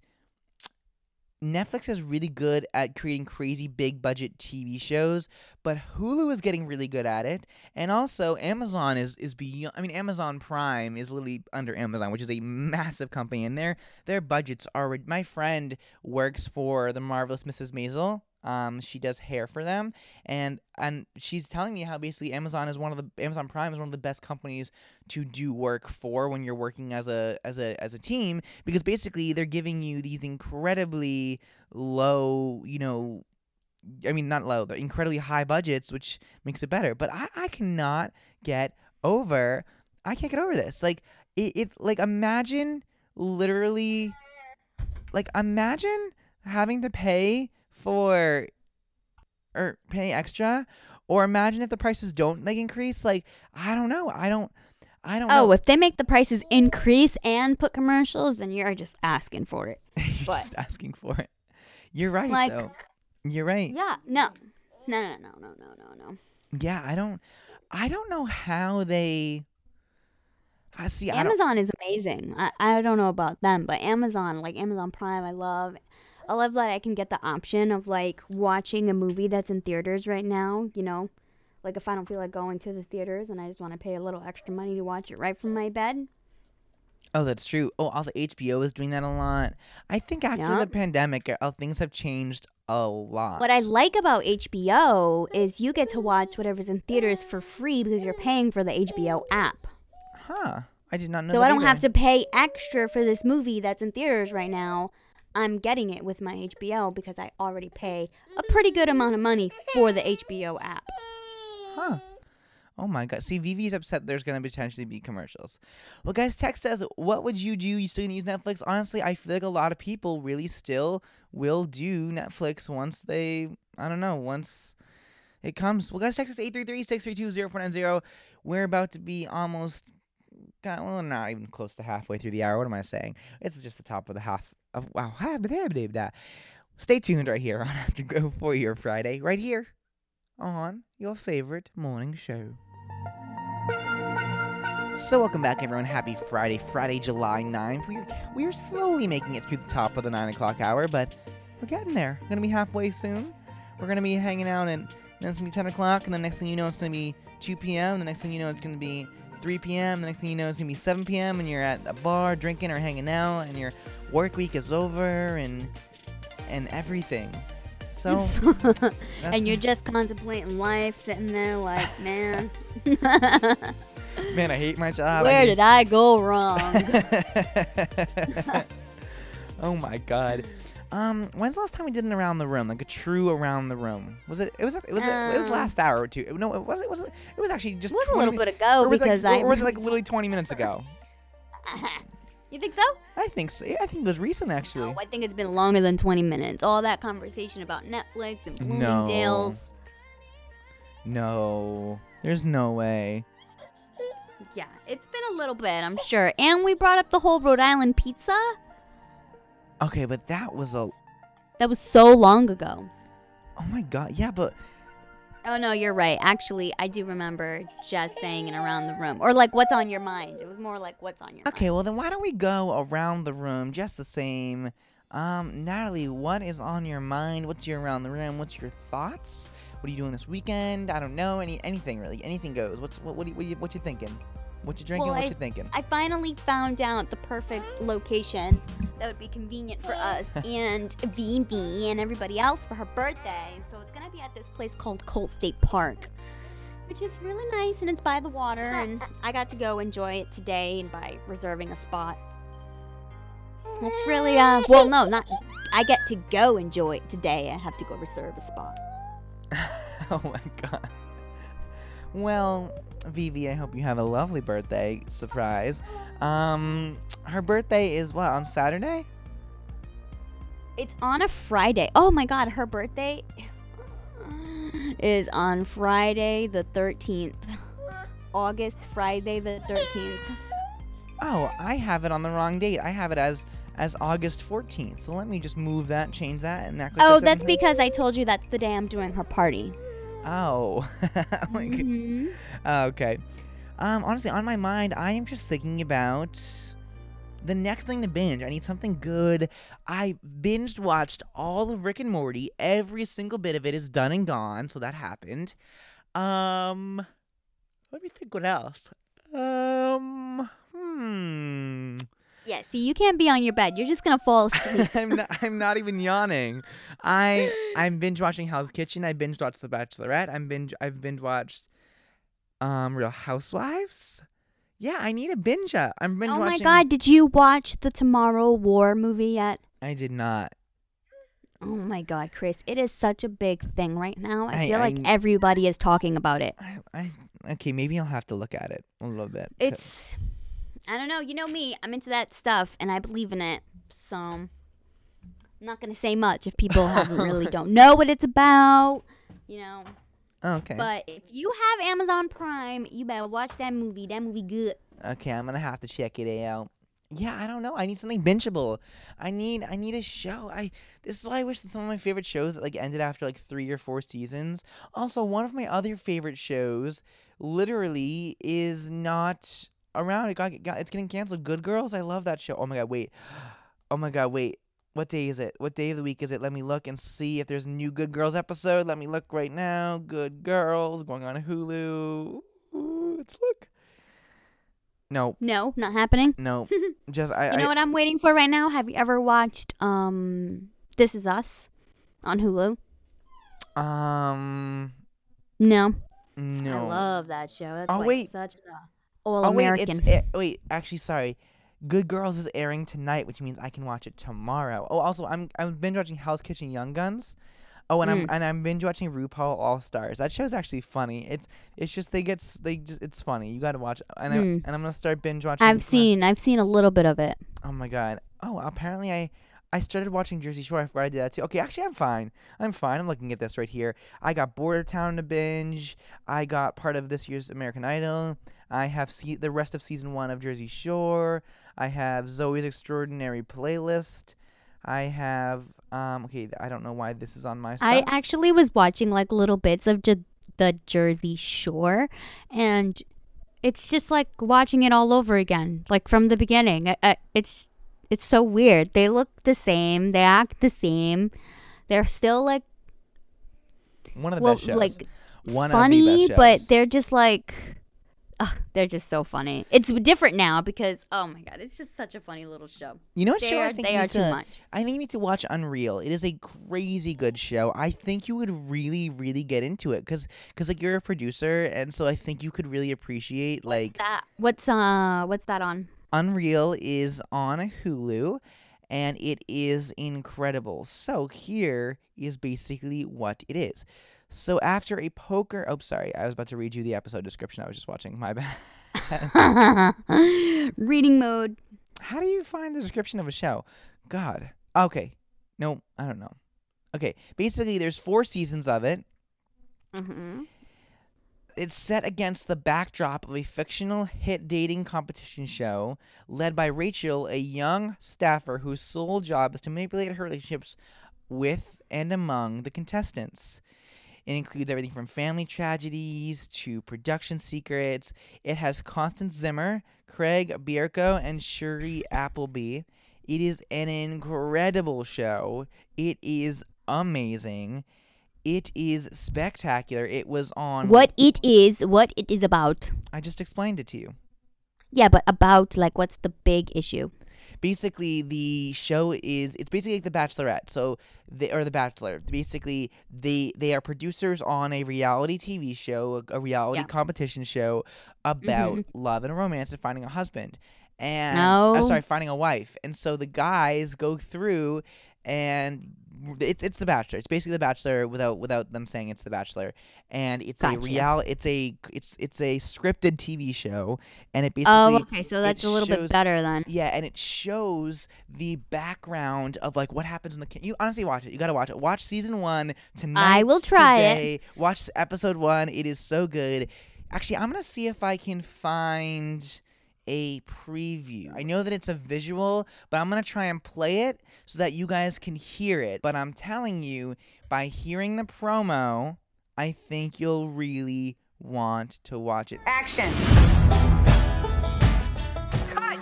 Netflix is really good at creating crazy big budget TV shows, but Hulu is getting really good at it. And also Amazon is is beyond I mean Amazon Prime is literally under Amazon, which is a massive company and their their budgets are my friend works for the marvelous Mrs. Maisel. Um, she does hair for them, and and she's telling me how basically Amazon is one of the Amazon Prime is one of the best companies to do work for when you're working as a as a as a team because basically they're giving you these incredibly low, you know, I mean not low, they're incredibly high budgets, which makes it better. But I I cannot get over I can't get over this. Like it, it like imagine literally like imagine having to pay for or pay extra or imagine if the prices don't like increase like i don't know i don't i don't Oh, know if they make the prices increase and put commercials, then you're just asking for it. You're but- just asking for it you're right Like, though you're right yeah, no, no, no, no, no, no, no, no. yeah i don't i don't know how they i see i Amazon is amazing. I, I don't know about them, but Amazon, like Amazon Prime, I love. I love that I can get the option of like watching a movie that's in theaters right now. You know, like if I don't feel like going to the theaters and I just want to pay a little extra money to watch it right from my bed. Oh, that's true. Oh, also HBO is doing that a lot. I think after the pandemic, uh, things have changed a lot. What I like about HBO is you get to watch whatever's in theaters for free because you're paying for the HBO app. Huh? I did not know. That. So I don't have to pay extra for this movie that's in theaters right now. I'm getting it with my HBO because I already pay a pretty good amount of money for the HBO app. Huh. Oh my god. See, Vivi's upset there's gonna potentially be commercials. Well, guys, text us. What would you do? You still gonna use Netflix? Honestly, I feel like a lot of people really still will do Netflix once they, I don't know, once it comes. Well, guys, text us 833-632-0490. We're about to be almost, God, well, not even close to halfway through the hour. What am I saying? It's just the top of the half wow, Stay tuned right here on Afterglow for your Friday, right here on your favorite morning show. So welcome back, everyone. Happy Friday, Friday, July 9th. We're we're slowly making it through the top of the nine o'clock hour, but we're getting there. We're gonna be halfway soon. We're gonna be hanging out, and then it's gonna be 10 o'clock, and the next thing you know, it's gonna be 2 p.m. The next thing you know, it's gonna be 3 p.m. The next thing you know, it's gonna be 7 p.m. and you're at a bar drinking or hanging out, and your work week is over, and and everything. So and you're just contemplating life, sitting there like, man, man, I hate my job. where did I go wrong? oh my god. Um, when's the last time we did an around the room, like a true around the room? Was it? It was. It was. it was Um, last hour or two. No, it wasn't. Was it? It was actually just. it was a little bit ago was because I. Or was it like literally 20 minutes ago? You think so? I think so. I think it was recent actually. No, I think it's been longer than 20 minutes. All that conversation about Netflix and No. Bloomingdale's. No, there's no way. Yeah, it's been a little bit, I'm sure. And we brought up the whole Rhode Island pizza. Okay, but that was a. That was so long ago. Oh my god. Yeah, but Oh no, you're right. Actually, I do remember just saying it around the room, or like, "What's on your mind?" It was more like, "What's on your mind?" Okay, well then why don't we go around the room just the same? Um, Nataly, what is on your mind? What's your around the room? What's your thoughts? What are you doing this weekend? I don't know. Any anything really? Anything goes. What's what? What, do you, what, you, what you thinking? What you drinking? Well, what I- you thinking? I finally found out the perfect location that would be convenient for us and VB and everybody else for her birthday. So it's gonna be at this place called Colt State Park, which is really nice and it's by the water. And I got to go enjoy it today and by reserving a spot. That's really uh well no not I get to go enjoy it today. I have to go reserve a spot. oh my god. Well, Vivi, I hope you have a lovely birthday surprise. Um, her birthday is what on Saturday? It's on a Friday. Oh my god, her birthday is on Friday the 13th. August Friday the 13th. Oh, I have it on the wrong date. I have it as as August 14th. So let me just move that, change that, and act like Oh, that's because I told you that's the day I'm doing her party. Oh. like, Mhm. okay. Um, honestly, on my mind, I am just thinking about the next thing to binge. I need something good. I binged watched all of Rick and Morty. Every single bit of it is done and gone, so that happened. Um, let me think what else. Um, hmm. Yeah, see, you can't be on your bed. You're just gonna fall asleep. I'm not, I'm not even yawning. I I'm binge watching Hell's Kitchen. I binge watched The Bachelorette. I'm binge I've binge watched um Real Housewives. Yeah, I need a binge. up. I'm binge watching oh my watching. god, did you watch the Tomorrow War movie yet? I did not. Oh my god, Kris, it is such a big thing right now. I, I- feel like I- everybody is talking about it. I, I okay, maybe I'll have to look at it a little bit. It's I don't know, you know me, I'm into that stuff and I believe in it. So I'm not gonna say much if people haven't really don't know what it's about. You know. Okay. But if you have Amazon Prime, you better watch that movie. That movie good. Okay, I'm gonna have to check it out. Yeah, I don't know. I need something bingeable. I need I need a show. I this is why I wish that some of my favorite shows like ended after like three or four seasons. Also, one of my other favorite shows literally is not around. It got, got it's getting canceled. Good Girls. I love that show. Oh my god, wait. Oh my god, wait. What day is it? What day of the week is it? Let me look and see if there's a new Good Girls episode. Let me look right now. Good Girls going on Hulu. Ooh, let's look. No, No, not happening. no. Just I. You know I, what I'm waiting for right now? Have you ever watched um This Is Us on Hulu? Um. No. No. I love that show. That's Oh, like wait. such an all oh wait, American. it's a- wait. Actually, sorry. Good Girls is airing tonight, which means I can watch it tomorrow. Oh, also, I'm I'm binge watching Hell's Kitchen Young Guns. Oh, and I'm Mm. and I'm binge watching RuPaul All Stars. That show's actually funny. It's it's just they get they just it's funny. You got to watch. it. And I Mm. and I'm gonna start binge watching. I've seen I've seen a little bit of it. Oh my god. Oh, apparently I I started watching Jersey Shore. I forgot I did that too. Okay, actually I'm fine. I'm fine. I'm looking at this right here. I got Border Town to binge. I got part of this year's American Idol. I have se- the rest of season one of Jersey Shore. I have Zoe's Extraordinary Playlist. I have um okay. I don't know why this is on my stuff. I actually was watching like little bits of ju- the Jersey Shore, and it's just like watching it all over again, like from the beginning. I, I, it's it's so weird. They look the same. They act the same. They're still like one of the well, best shows. like one funny, of the best but they're just like. Ugh, they're just so funny. It's different now because oh my god, it's just such a funny little show. You know what They show I are think they you are need too to- much. I think you need to watch Unreal. It is a crazy good show. I think you would really, really get into it because, cause, like you're a producer, and so I think you could really appreciate like That what's uh what's that on? Unreal is on Hulu, and it is incredible. So here is basically what it is. So after a poker, oh sorry, I was about to read you the episode description. I was just watching. My bad. Reading mode. How do you find the description of a show? God. Okay. No, I don't know. Okay. Basically, there's four seasons of it. Mm-hmm. It's set against the backdrop of a fictional hit dating competition show led by Rachel, a young staffer whose sole job is to manipulate her relationships with and among the contestants. It includes everything from family tragedies to production secrets. It has Constance Zimmer, Craig Bierko, and Shiri Appleby. It is an incredible show. It is amazing. It is spectacular. It was on. What it is, what it is about. I just explained it to you. Yeah, but about like what's the big issue? Basically the show is it's basically like the bachelorette so they or the bachelor basically they they are producers on a reality tv show a, a reality Yeah. competition show about Mhm. love and romance and finding a husband and No. uh, sorry finding a wife and so the guys go through and it's it's the bachelor it's basically the bachelor without without them saying it's the bachelor and it's a real it's a it's it's a scripted tv show and it oh, basically Oh, okay, so that's a little shows- bit better then. yeah, and it shows the background of like what happens in the. You honestly watch it. You gotta watch it. Watch season one tonight. I will try it. Watch episode one. It is so good. Actually, I'm gonna see if I can find a preview. I know that it's a visual, but I'm gonna try and play it so that you guys can hear it. But I'm telling you, by hearing the promo, I think you'll really want to watch it. Action. Cut.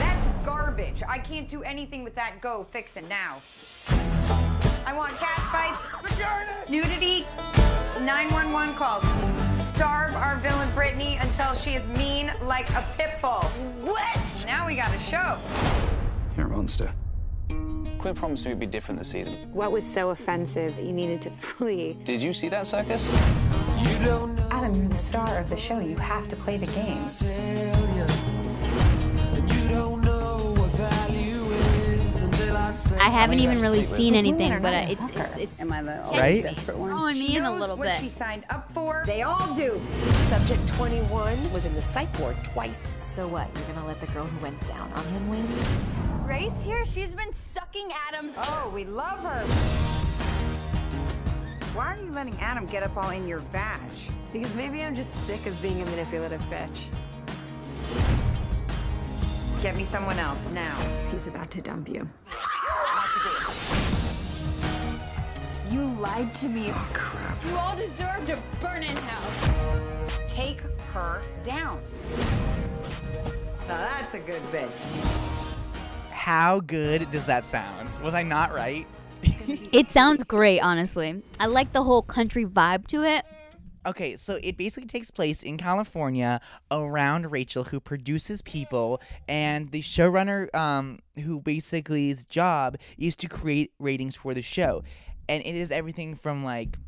That's garbage. I can't do anything with that. Go fix it now. I want cat fights, nudity, 911 calls. Starve our villain Brittany until she is mean like a pit bull. What? Now we got a show. You're a monster. Quinn promised me it'd be different this season. What was so offensive that you needed to flee? Did you see that circus? Adam, you're the star of the show. You have to play the game. I haven't even really seen anything, but uh, it's it's it's Am I the Right? desperate one? throwing me She in a knows little what bit. she signed up for. They all do. Subject 21 was in the psych ward twice. So what? You're gonna let the girl who went down on him win? Grace here, she's been sucking Adam's. Oh, we love her. Why are you letting Adam get up all in your vag? Because maybe I'm just sick of being a manipulative bitch. Get me someone else now. He's about to dump you. You lied to me. Oh, crap. You all deserve to burn in hell. Take her down. Now that's a good bitch. How good does that sound? Was I not right? It sounds great, honestly. I like the whole country vibe to it. Okay, so it basically takes place in California around Rachel, who produces people, and the showrunner, um, who basically his job is to create ratings for the show, and it is everything from like.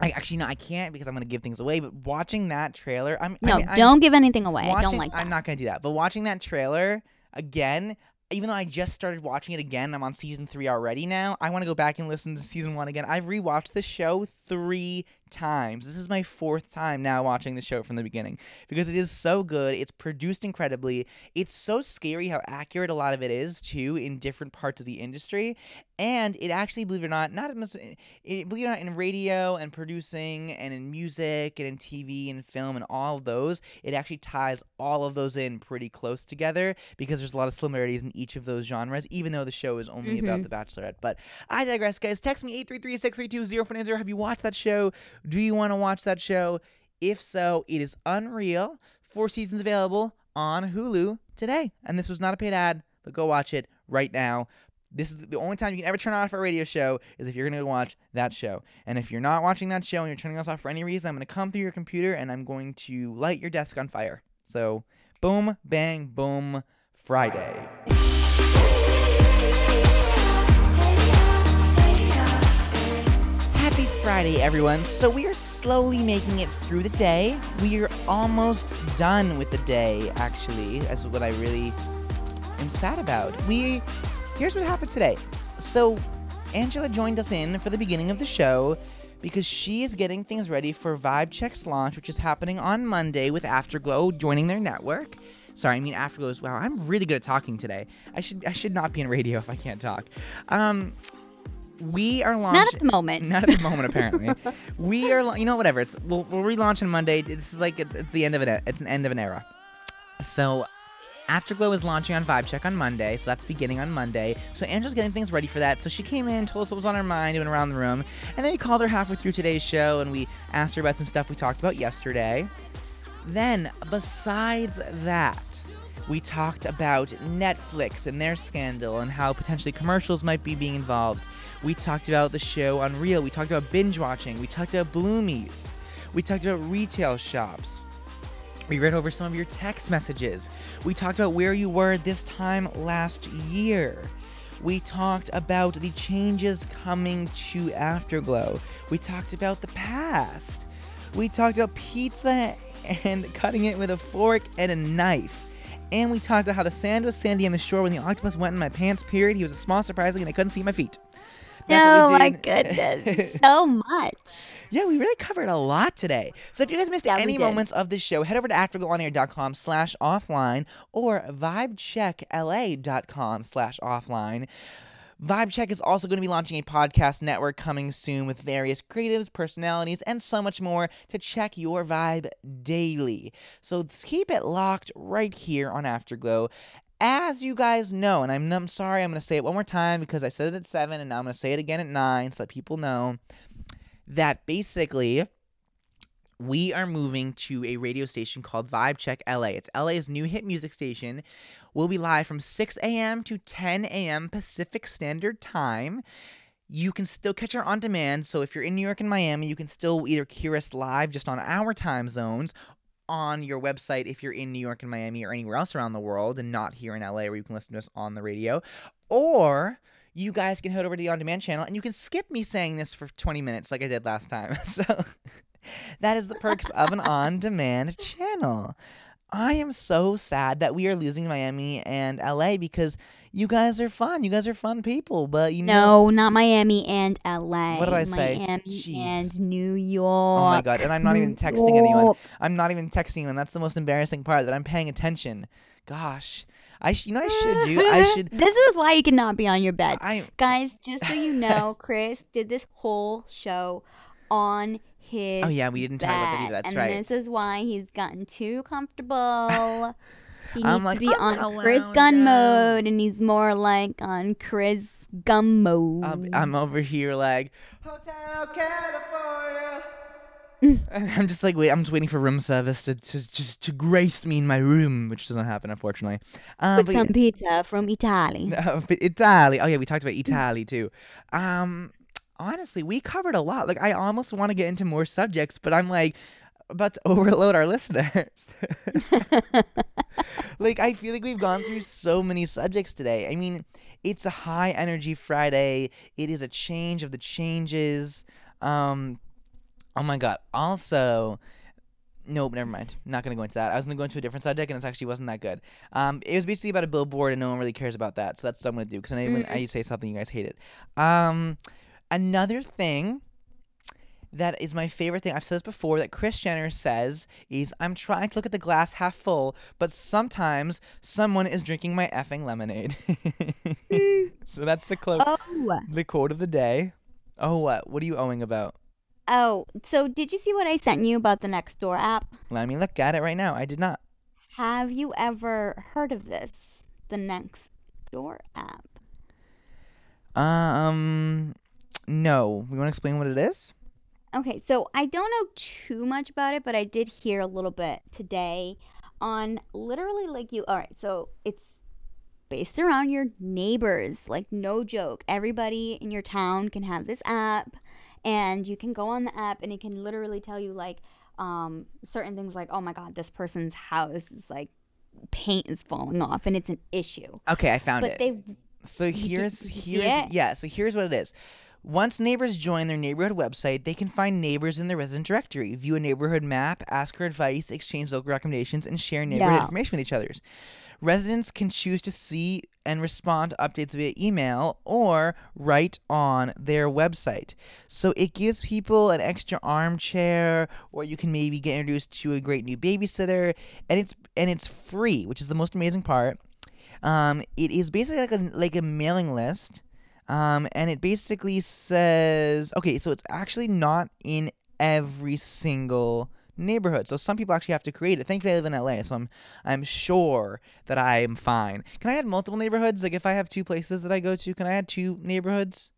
I actually no, I can't because I'm gonna give things away. But watching that trailer, I'm No, I'm- don't give anything away. I don't like that. I'm not gonna do that. But watching that trailer again, even though I just started watching it again, I'm on season three already now. I want to go back and listen to season one again. I've rewatched the show three times. This is my fourth time now watching the show from the beginning because it is so good. It's produced incredibly. It's so scary how accurate a lot of it is too in different parts of the industry. And it actually, believe it or not, not it, believe it or not, in radio and producing and in music and in TV and film and all of those, it actually ties all of those in pretty close together because there's a lot of similarities in each of those genres, even though the show is only about Mhm. The Bachelorette. But I digress, guys. Text me 833-632-0490. Have you watched that show? Do you want to watch that show? If so, it is unreal. Four seasons available on Hulu today. And this was not a paid ad, but go watch it right now. This is the only time you can ever turn off a radio show is if you're going to watch that show. And if you're not watching that show and you're turning us off for any reason, I'm going to come through your computer and I'm going to light your desk on fire. So, boom, bang, boom, Friday. Friday, everyone. So, we are slowly making it through the day. We are almost done with the day, actually, as what I really am sad about. We here's what happened today. So, Angela joined us in for the beginning of the show because she is getting things ready for Vibe Check's launch, which is happening on Monday with Afterglow joining their network. Sorry, I mean Afterglow's. Wow, I'm really good at talking today. I should I should not be in radio if I can't talk. Um, we are launching. Not at the moment. Not at the moment, apparently. we are, you know, whatever. It's we'll, we'll relaunch on Monday. This is like it's, it's the end of it. It's an end of an era. So, Afterglow is launching on Vibe Check on Monday, so that's beginning on Monday. So Angela's getting things ready for that. So she came in, told us what was on her mind, and went around the room, and then we called her halfway through today's show, and we asked her about some stuff we talked about yesterday. Then, besides that, we talked about Netflix and their scandal and how potentially commercials might be being involved. We talked about the show Unreal. We talked about binge watching. We talked about Bloomies. We talked about retail shops. We read over some of your text messages. We talked about where you were this time last year. We talked about the changes coming to Afterglow. We talked about the past. We talked about pizza and cutting it with a fork and a knife. And we talked about how the sand was sandy on the shore when the octopus went in my pants, period. He was a small surprise and I couldn't see my feet. That's oh my goodness, so much. Yeah, we really covered a lot today. So if you guys missed Yeah, any moments of this show, head over to afterglowonair.com slash offline or vibecheckla.com slash offline. VibeCheck is also going to be launching a podcast network coming soon with various creatives, personalities, and so much more to check your vibe daily. So keep it locked right here on Afterglow. As you guys know, and I'm, I'm sorry, I'm going to say it one more time because I said it at 7 and now I'm going to say it again at 9 so that people know that basically we are moving to a radio station called Vibe Check LA. It's LA's new hit music station. We'll be live from 6 a.m. to 10 a.m. Pacific Standard Time. You can still catch our on demand. So if you're in New York and Miami, you can still either hear us live just on our time zones on your website if you're in New York and Miami or anywhere else around the world and not here in LA where you can listen to us on the radio. Or you guys can head over to the on demand channel and you can skip me saying this for 20 minutes like I did last time. So that is the perks of an on demand channel. I am so sad that we are losing Miami and LA because you guys are fun. You guys are fun people, but you know No, not Miami and LA. What did I say? Miami Jeez. and New York. Oh my god! And I'm not even New texting anyone. I'm not even texting anyone. That's the most embarrassing part. That I'm paying attention. Gosh, I sh- you know I should do. I should. this is why you cannot be on your bed. I- Guys, just so you know, Kris did this whole show on his Oh, yeah, we didn't talk about that either. That's and right. this is why he's gotten too comfortable. he needs like, to be "I'm on gonna Kris Gun mode, and he's more like on Kris Gum mode. I'm, I'm over here like Hotel California. I'm just like wait. I'm just waiting for room service to, to just to grace me in my room, which doesn't happen unfortunately. Um, With but some pizza from Eataly. Uh, Eataly. Oh yeah, we talked about Eataly too. Um, honestly, we covered a lot. Like I almost want to get into more subjects, but I'm like about to overload our listeners. like I feel like we've gone through so many subjects today. I mean, it's a high energy Friday. It is a change of the changes. Um, oh my god. Also, Nope, never mind. Not gonna go into that. I was gonna go into a different subject, and it actually wasn't that good. Um, it was basically about a billboard, and no one really cares about that. So that's what I'm gonna do because I know when Mm. I say something, you guys hate it. Um, another thing that is my favorite thing. I've said this before that Kris Jenner says is I'm trying to look at the glass half full, but sometimes someone is drinking my effing lemonade. so that's the quote. Oh. The quote of the day. Oh, what? What are you owing about? Oh, so did you see what I sent you about the next door app? Let me look at it right now. I did not. Have you ever heard of this? The next door app. Um, no. We want to explain what it is? Okay, so I don't know too much about it, but I did hear a little bit today on literally like you. All right, so it's based around your neighbors. Like, no joke. Everybody in your town can have this app, and you can go on the app, and it can literally tell you like um, certain things like, oh my God, this person's house is like paint is falling off, and it's an issue. Okay, I found but it. But they So here's here's yeah. So here's what it is. Once neighbors join their neighborhood website, they can find neighbors in their resident directory, view a neighborhood map, ask for advice, exchange local recommendations, and share neighborhood Yeah. information with each others. Residents can choose to see and respond to updates via email or right on their website. So it gives people an extra armchair, or you can maybe get introduced to a great new babysitter, and it's and it's free, which is the most amazing part. Um, it is basically like a like a mailing list, um, and it basically says okay, so it's actually not in every single neighborhood. So some people actually have to create it. Thankfully, I live in LA, so I'm I'm sure that I am fine. Can I add multiple neighborhoods? Like if I have two places that I go to, can I add two neighborhoods?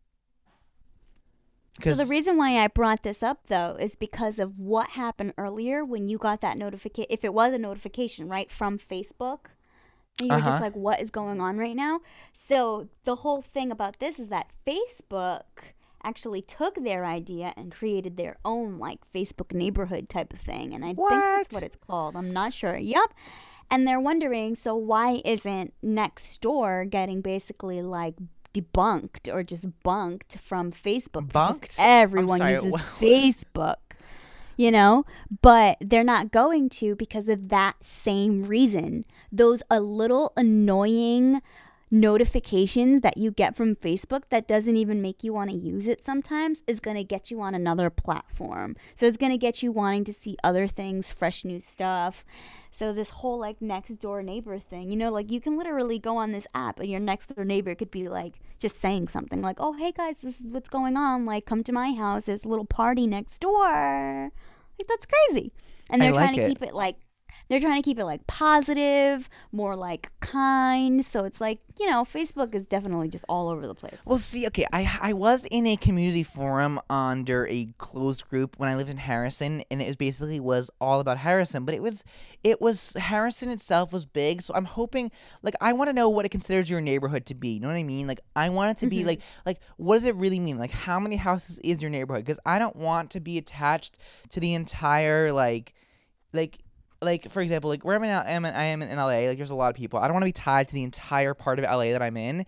So the reason why I brought this up though is because of what happened earlier when you got that notification. If it was a notification, right, from Facebook, and you're Uh-huh. just like, "What is going on right now?" So the whole thing about this is that Facebook actually took their idea and created their own like Facebook neighborhood type of thing. And I think that's what it's called. I'm not sure. Yep. And they're wondering, so why isn't next door getting basically like debunked or just bunked from Facebook? Bunked? Everyone uses what? Facebook you know but they're not going to because of that same reason those a little annoying notifications that you get from Facebook that doesn't even make you want to use it sometimes is going to get you on another platform. So it's going to get you wanting to see other things, fresh new stuff. So this whole like next door neighbor thing, you know, like you can literally go on this app and your next door neighbor could be like just saying something like, "Oh, hey guys, this is what's going on. Like come to my house. There's a little party next door." Like that's crazy. And they're trying to it. keep it like they're trying to keep it like positive, more like kind. So it's like, you know, Facebook is definitely just all over the place. Well, see, okay, I I was in a community forum under a closed group when I lived in Harrison, and it was basically was all about Harrison. But it was it was Harrison itself was big, so I'm hoping like I want to know what it considers your neighborhood to be. You know what I mean? Like I want it to be Mhm. like like what does it really mean? Like how many houses is your neighborhood? Because I don't want to be attached to the entire like like like for example like where I'm in, L- am I am in LA like there's a lot of people. I don't want to be tied to the entire part of LA that I'm in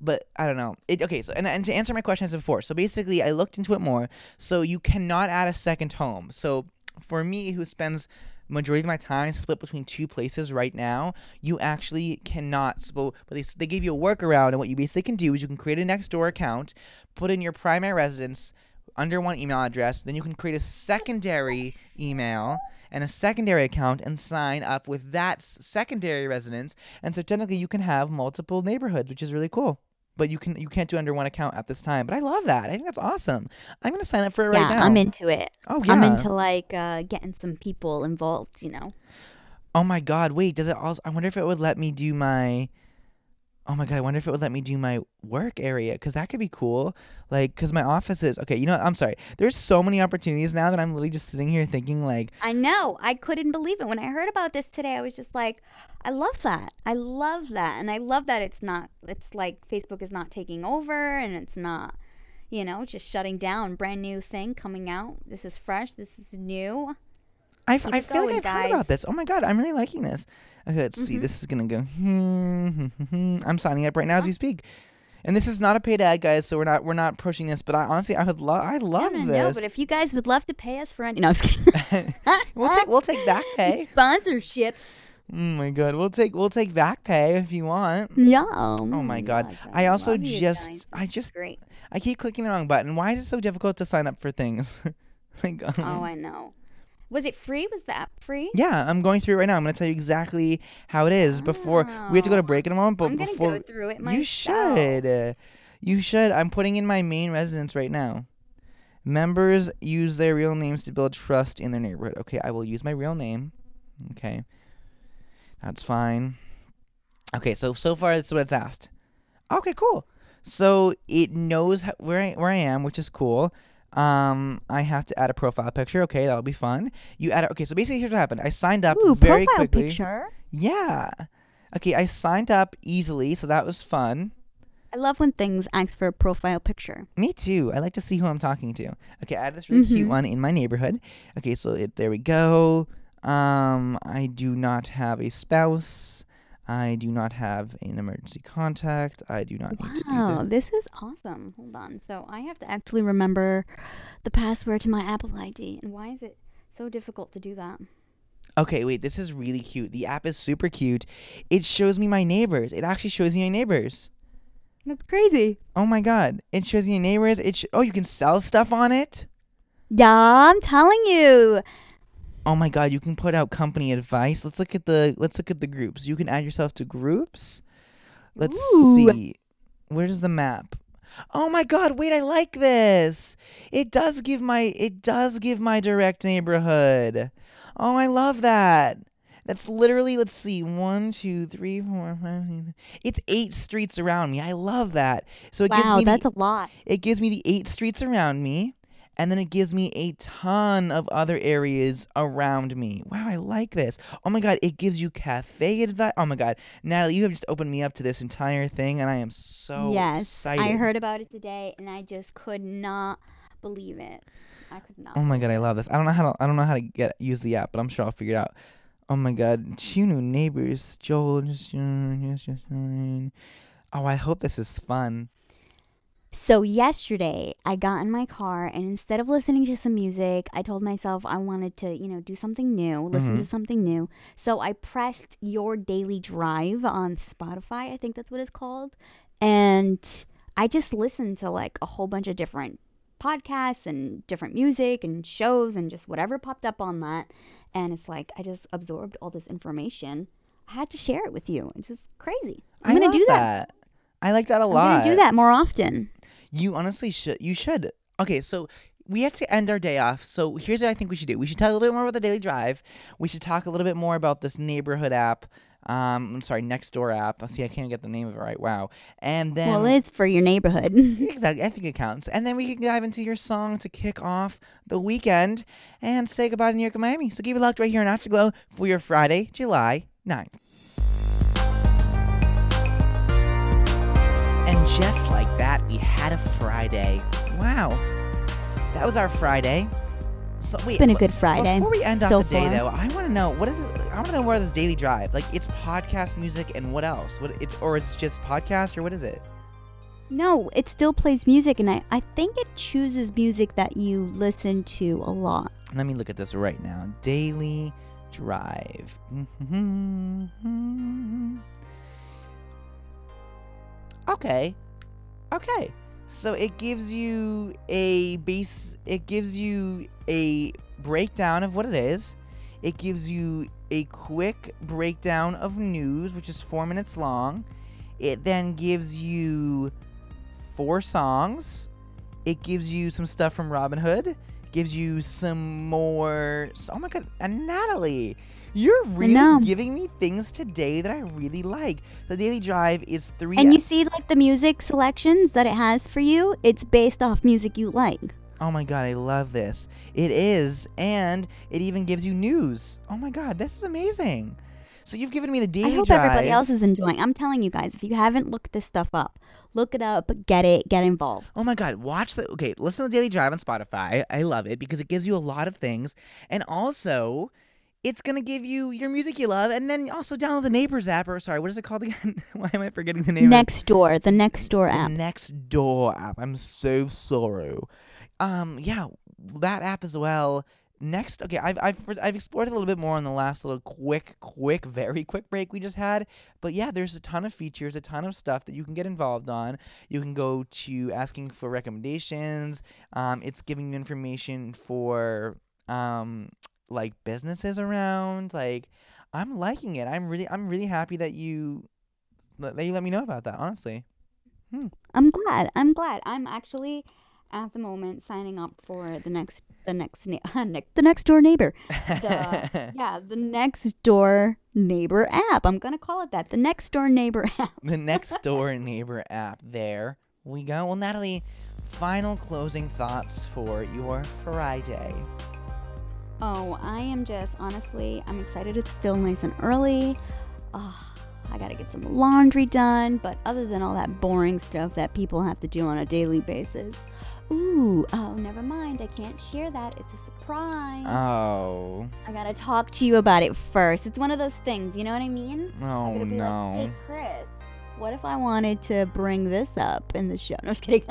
but I don't know. It okay so and, and to answer my question as before so basically I looked into it more. So you cannot add a second home. So for me who spends majority of my time split between two places right now you actually cannot so but they, they gave you a workaround and what you basically can do is you can create a next door account put in your primary residence under one email address. Then you can create a secondary email and a secondary account and sign up with that secondary residence. And so technically, you can have multiple neighborhoods, which is really cool. But you can you can't do under one account at this time. But I love that. I think that's awesome. I'm gonna sign up for it right yeah, now. I'm into it. Oh yeah. I'm into like uh, getting some people involved, you know. Oh my god, wait, does it also I wonder if it would let me do my Oh my god, I wonder if it would let me do my work area cuz that could be cool. Like cuz my office is Okay, you know what? I'm sorry. There's so many opportunities now that I'm literally just sitting here thinking like I know. I couldn't believe it when I heard about this today. I was just like, I love that. I love that, and I love that it's not. It's like Facebook is not taking over, and it's not, you know, just shutting down. Brand new thing coming out. This is fresh. This is new. I, I feel going, like I've heard about this. Oh my god, I'm really liking this. Okay, let's see. Mhm. This is gonna go. Hmm, hmm, hmm, I'm signing up right now as uh-huh. we speak, and this is not a paid ad, guys. So we're not we're not pushing this. But I honestly, I would love. I love no, this. no. But if you guys would love to pay us for any, no, I'm just kidding. we'll take we'll take back pay. Sponsorship. Oh my god, we'll take we'll take back pay if you want. Yeah. Oh my god. guys, I also just. I just Great. I keep clicking the wrong button. Why is it so difficult to sign up for things? like oh, um, Oh, I know. Was it free? Was the app free? Yeah, I'm going through it right now. I'm going to tell you exactly how it is before we have to go to break in a moment. But I'm before go through it you should, you should. I'm putting in my main residence right now. Members use their real names to build trust in their neighborhood. Okay, I will use my real name. Okay, that's fine. Okay, so so far that's what it's asked. Okay, cool. So it knows where I, where I am, which is cool. Um, I have to add a profile picture. Okay, that'll be fun. You add. it. okay, so basically, here's what happened. I signed up Ooh, very profile quickly. picture. Yeah. Okay, I signed up easily, so that was fun. I love when things ask for a profile picture. Me too. I like to see who I'm talking to. Okay, I had this really cute Mhm. one in my neighborhood. Okay, so it, there we go. Um, I do not have a spouse. I do not have an emergency contact. I do not need to do Wow, this is awesome. Hold on. So I have to actually remember the password to my Apple ID. And why is it so difficult to do that? Okay, wait, this is really cute. The app is super cute. It shows me my neighbors. It actually shows me my neighbors. That's crazy. Oh my god. It shows me your neighbors. It sh- oh, you can sell stuff on it? Yeah, I'm telling you. Oh my god, you can put out company advice. Let's look at the let's look at the groups. You can add yourself to groups. Let's Ooh. see. Where's the map? Oh my god, wait, I like this. It does give my it does give my direct neighborhood. Oh, I love that. That's literally let's see, one, two, three, four, five. six- It's eight streets around me. I love that. So it gives Wow, me that's the, a lot. It gives me the eight streets around me, and then it gives me a ton of other areas around me. Wow, I like this. Oh my god, it gives you cafe advice. Oh my god, Nataly, you have just opened me up to this entire thing, and I am so yes, excited. I heard about it today, and I just could not believe it. I could not. Oh my god, I love this. I don't know how to. I don't know how to get use the app, but I'm sure I'll figure it out. Oh my god, two new neighbors, Joel. Oh, I hope this is fun. So yesterday, I got in my car and instead of listening to some music, I told myself I wanted to, you know, do something new, listen to Mhm. something new. So I pressed Your Daily Drive on Spotify, I think that's what it's called. And I just listened to like a whole bunch of different podcasts and different music and shows and just whatever popped up on that. And it's like I just absorbed all this information. I had to share it with you. It's just crazy. I'm I gonna do that. I like that a I'm lot. gonna do that more often. You honestly should. You should. Okay, so we have to end our day off. So here's what I think we should do. We should talk a little bit more about the daily drive. We should talk a little bit more about this neighborhood app. Um, I'm sorry, next door app. I see, I can't get the name of it right. Wow. And then well, it's for your neighborhood. exactly. I think it counts. And then we can dive into your song to kick off the weekend and say goodbye to New York and Miami. So keep it locked right here on Afterglow for your Friday, July 9th. And just like that, we had a Friday. Wow. That was our Friday. So wait, been a good Friday Before we end off so the day, far. though, I want to know what is it? I want to know where this daily drive. Like, it's podcast music and what else? What it's or it's just podcast or what is it? No, it still plays music, and I, I think it chooses music that you listen to a lot. Let me look at this right now. Daily Drive. Mm-hmm. Okay. Okay. So it gives you a base it gives you a breakdown of what it is. It gives you a quick breakdown of news, which is 4 minutes long. It then gives you four songs. It gives you some stuff from Robin Hood. Gives you some more. Oh my god, and Nataly, you're really giving me things today that I really like. The Daily Drive is three. And you see, like the music selections that it has for you, it's based off music you like. Oh my god, I love this. It is, and it even gives you news. Oh my god, this is amazing. So you've given me the Daily I hope Drive. everybody else is enjoying. I'm telling you guys, if you haven't looked this stuff up, look it up, get it, get involved. Oh my god, watch the okay, listen to the Daily Drive on Spotify. I love it because it gives you a lot of things. And also, it's gonna give you your music you love, and then also download the Neighbors app. Or sorry, what is it called again? Why am I forgetting the name? Next door, the next door app. The Next Door app. I'm so sorry. Um, yeah, that app as well. Next, okay, I've I've I've explored a little bit more on the last little quick, quick, very quick break we just had. But yeah, there's a ton of features, a ton of stuff that you can get involved on. You can go to asking for recommendations. Um, it's giving you information for um like businesses around. Like, I'm liking it. I'm really I'm really happy that you that you let me know about that. Honestly. Hmm. I'm glad. I'm glad. I'm actually at the moment signing up for the next the next na- the next door neighbor. The, yeah, the next door neighbor app. I'm gonna call it that. The next door neighbor app. the next door neighbor app. There we go. Well, Nataly, final closing thoughts for your Friday. Oh, I am just honestly, I'm excited. It's still nice and early. Oh, I gotta get some laundry done, but other than all that boring stuff that people have to do on a daily basis, ooh, oh, never mind. I can't share that. It's a surprise. Oh. I gotta talk to you about it first. It's one of those things, you know what I mean? Oh I'm gonna be no. Like, hey, Kris, what if I wanted to bring this up in the show? No, I was kidding.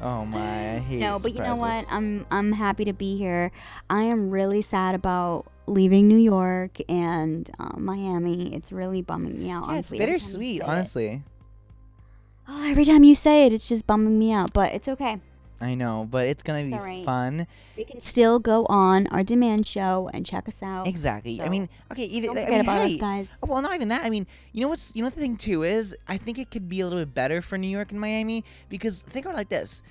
Oh my, I hate no, but you know what? I'm I'm happy to be here. I am really sad about leaving New York and uh, Miami. It's really bumming me out. Yeah, it's honestly, every time you bittersweet, say it. honestly. Oh, every time you say it, it's just bumming me out. But it's okay. I know, but it's gonna be It's alright. fun. We can still go on our demand show and check us out. Exactly. I mean, okay, either don't I forget mean, about us, guys. Well, not even that. I mean, you know what's you know what the thing too is? I think it could be a little bit better for New York and Miami because think about it like this.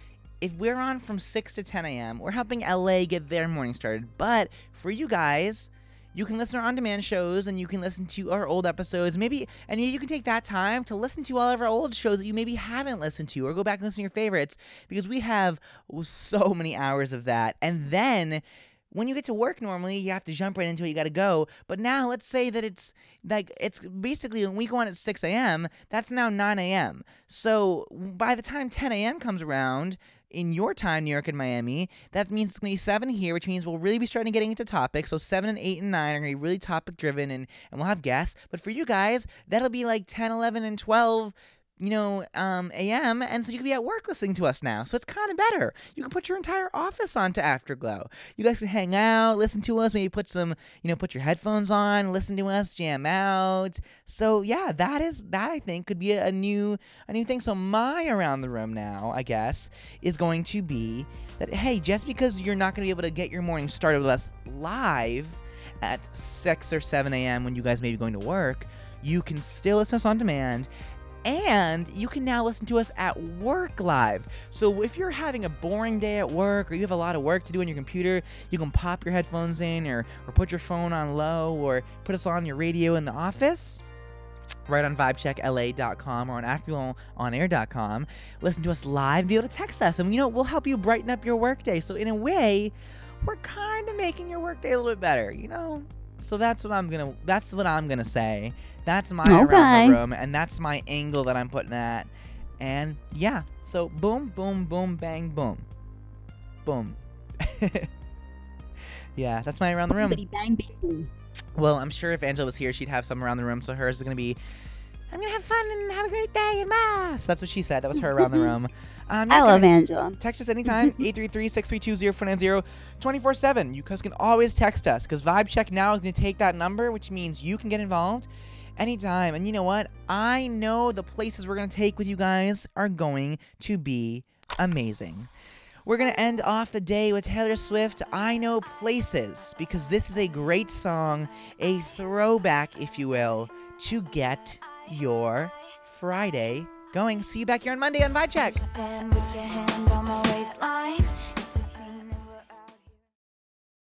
If we're on from 6 to 10 a.m., we're helping LA get their morning started. But for you guys, you can listen to our on-demand shows and you can listen to our old episodes. Maybe and you can take that time to listen to all of our old shows that you maybe haven't listened to, or go back and listen to your favorites because we have so many hours of that. And then when you get to work normally, you have to jump right into it. You got to go. But now, let's say that it's like it's basically when we go on at 6 a.m., that's now 9 a.m. So by the time 10 a.m. comes around, in your time, New York and Miami, that means it's going to be seven here, which means we'll really be starting getting into topics. So seven and eight and nine are going to be really topic driven and, and we'll have guests. But for you guys, that'll be like 10, 11, and 12 you know, um, AM, and so you can be at work listening to us now. So it's kind of better. You can put your entire office onto Afterglow. You guys can hang out, listen to us, maybe put some, you know, put your headphones on, listen to us, jam out. So yeah, that is that I think could be a, a new a new thing. So my around the room now, I guess, is going to be that hey, just because you're not going to be able to get your morning started with us live at 6 or 7 a.m. when you guys may be going to work, you can still listen to us on demand and you can now listen to us at work live. So if you're having a boring day at work or you have a lot of work to do on your computer, you can pop your headphones in or, or put your phone on low or put us on your radio in the office right on vibechecklA.com or on afterglowonair.com. Listen to us live, be able to text us, and you know we'll help you brighten up your workday. So in a way, we're kind of making your workday a little bit better, you know. So that's what I'm gonna. That's what I'm gonna say. That's my around the room, and that's my angle that I'm putting at. And yeah, so boom, boom, boom, bang, boom, boom. yeah, that's my around the room. Bippity bang boom. Well, I'm sure if Angela was here, she'd have some around the room. So hers is gonna be, I'm gonna have fun and have a great day and bye. So that's what she said. That was her around the room. Um, I love guys, Angela. Text us anytime, 833-632-0490, 24-7. You guys can always text us because Vibe Check now is gonna take that number, which means you can get involved anytime. And you know what? I know the places we're gonna take with you guys are going to be amazing. We're going to end off the day with Taylor Swift, I Know Places, because this is a great song, a throwback, if you will, to get your Friday going. See you back here on Monday on Vibe Check.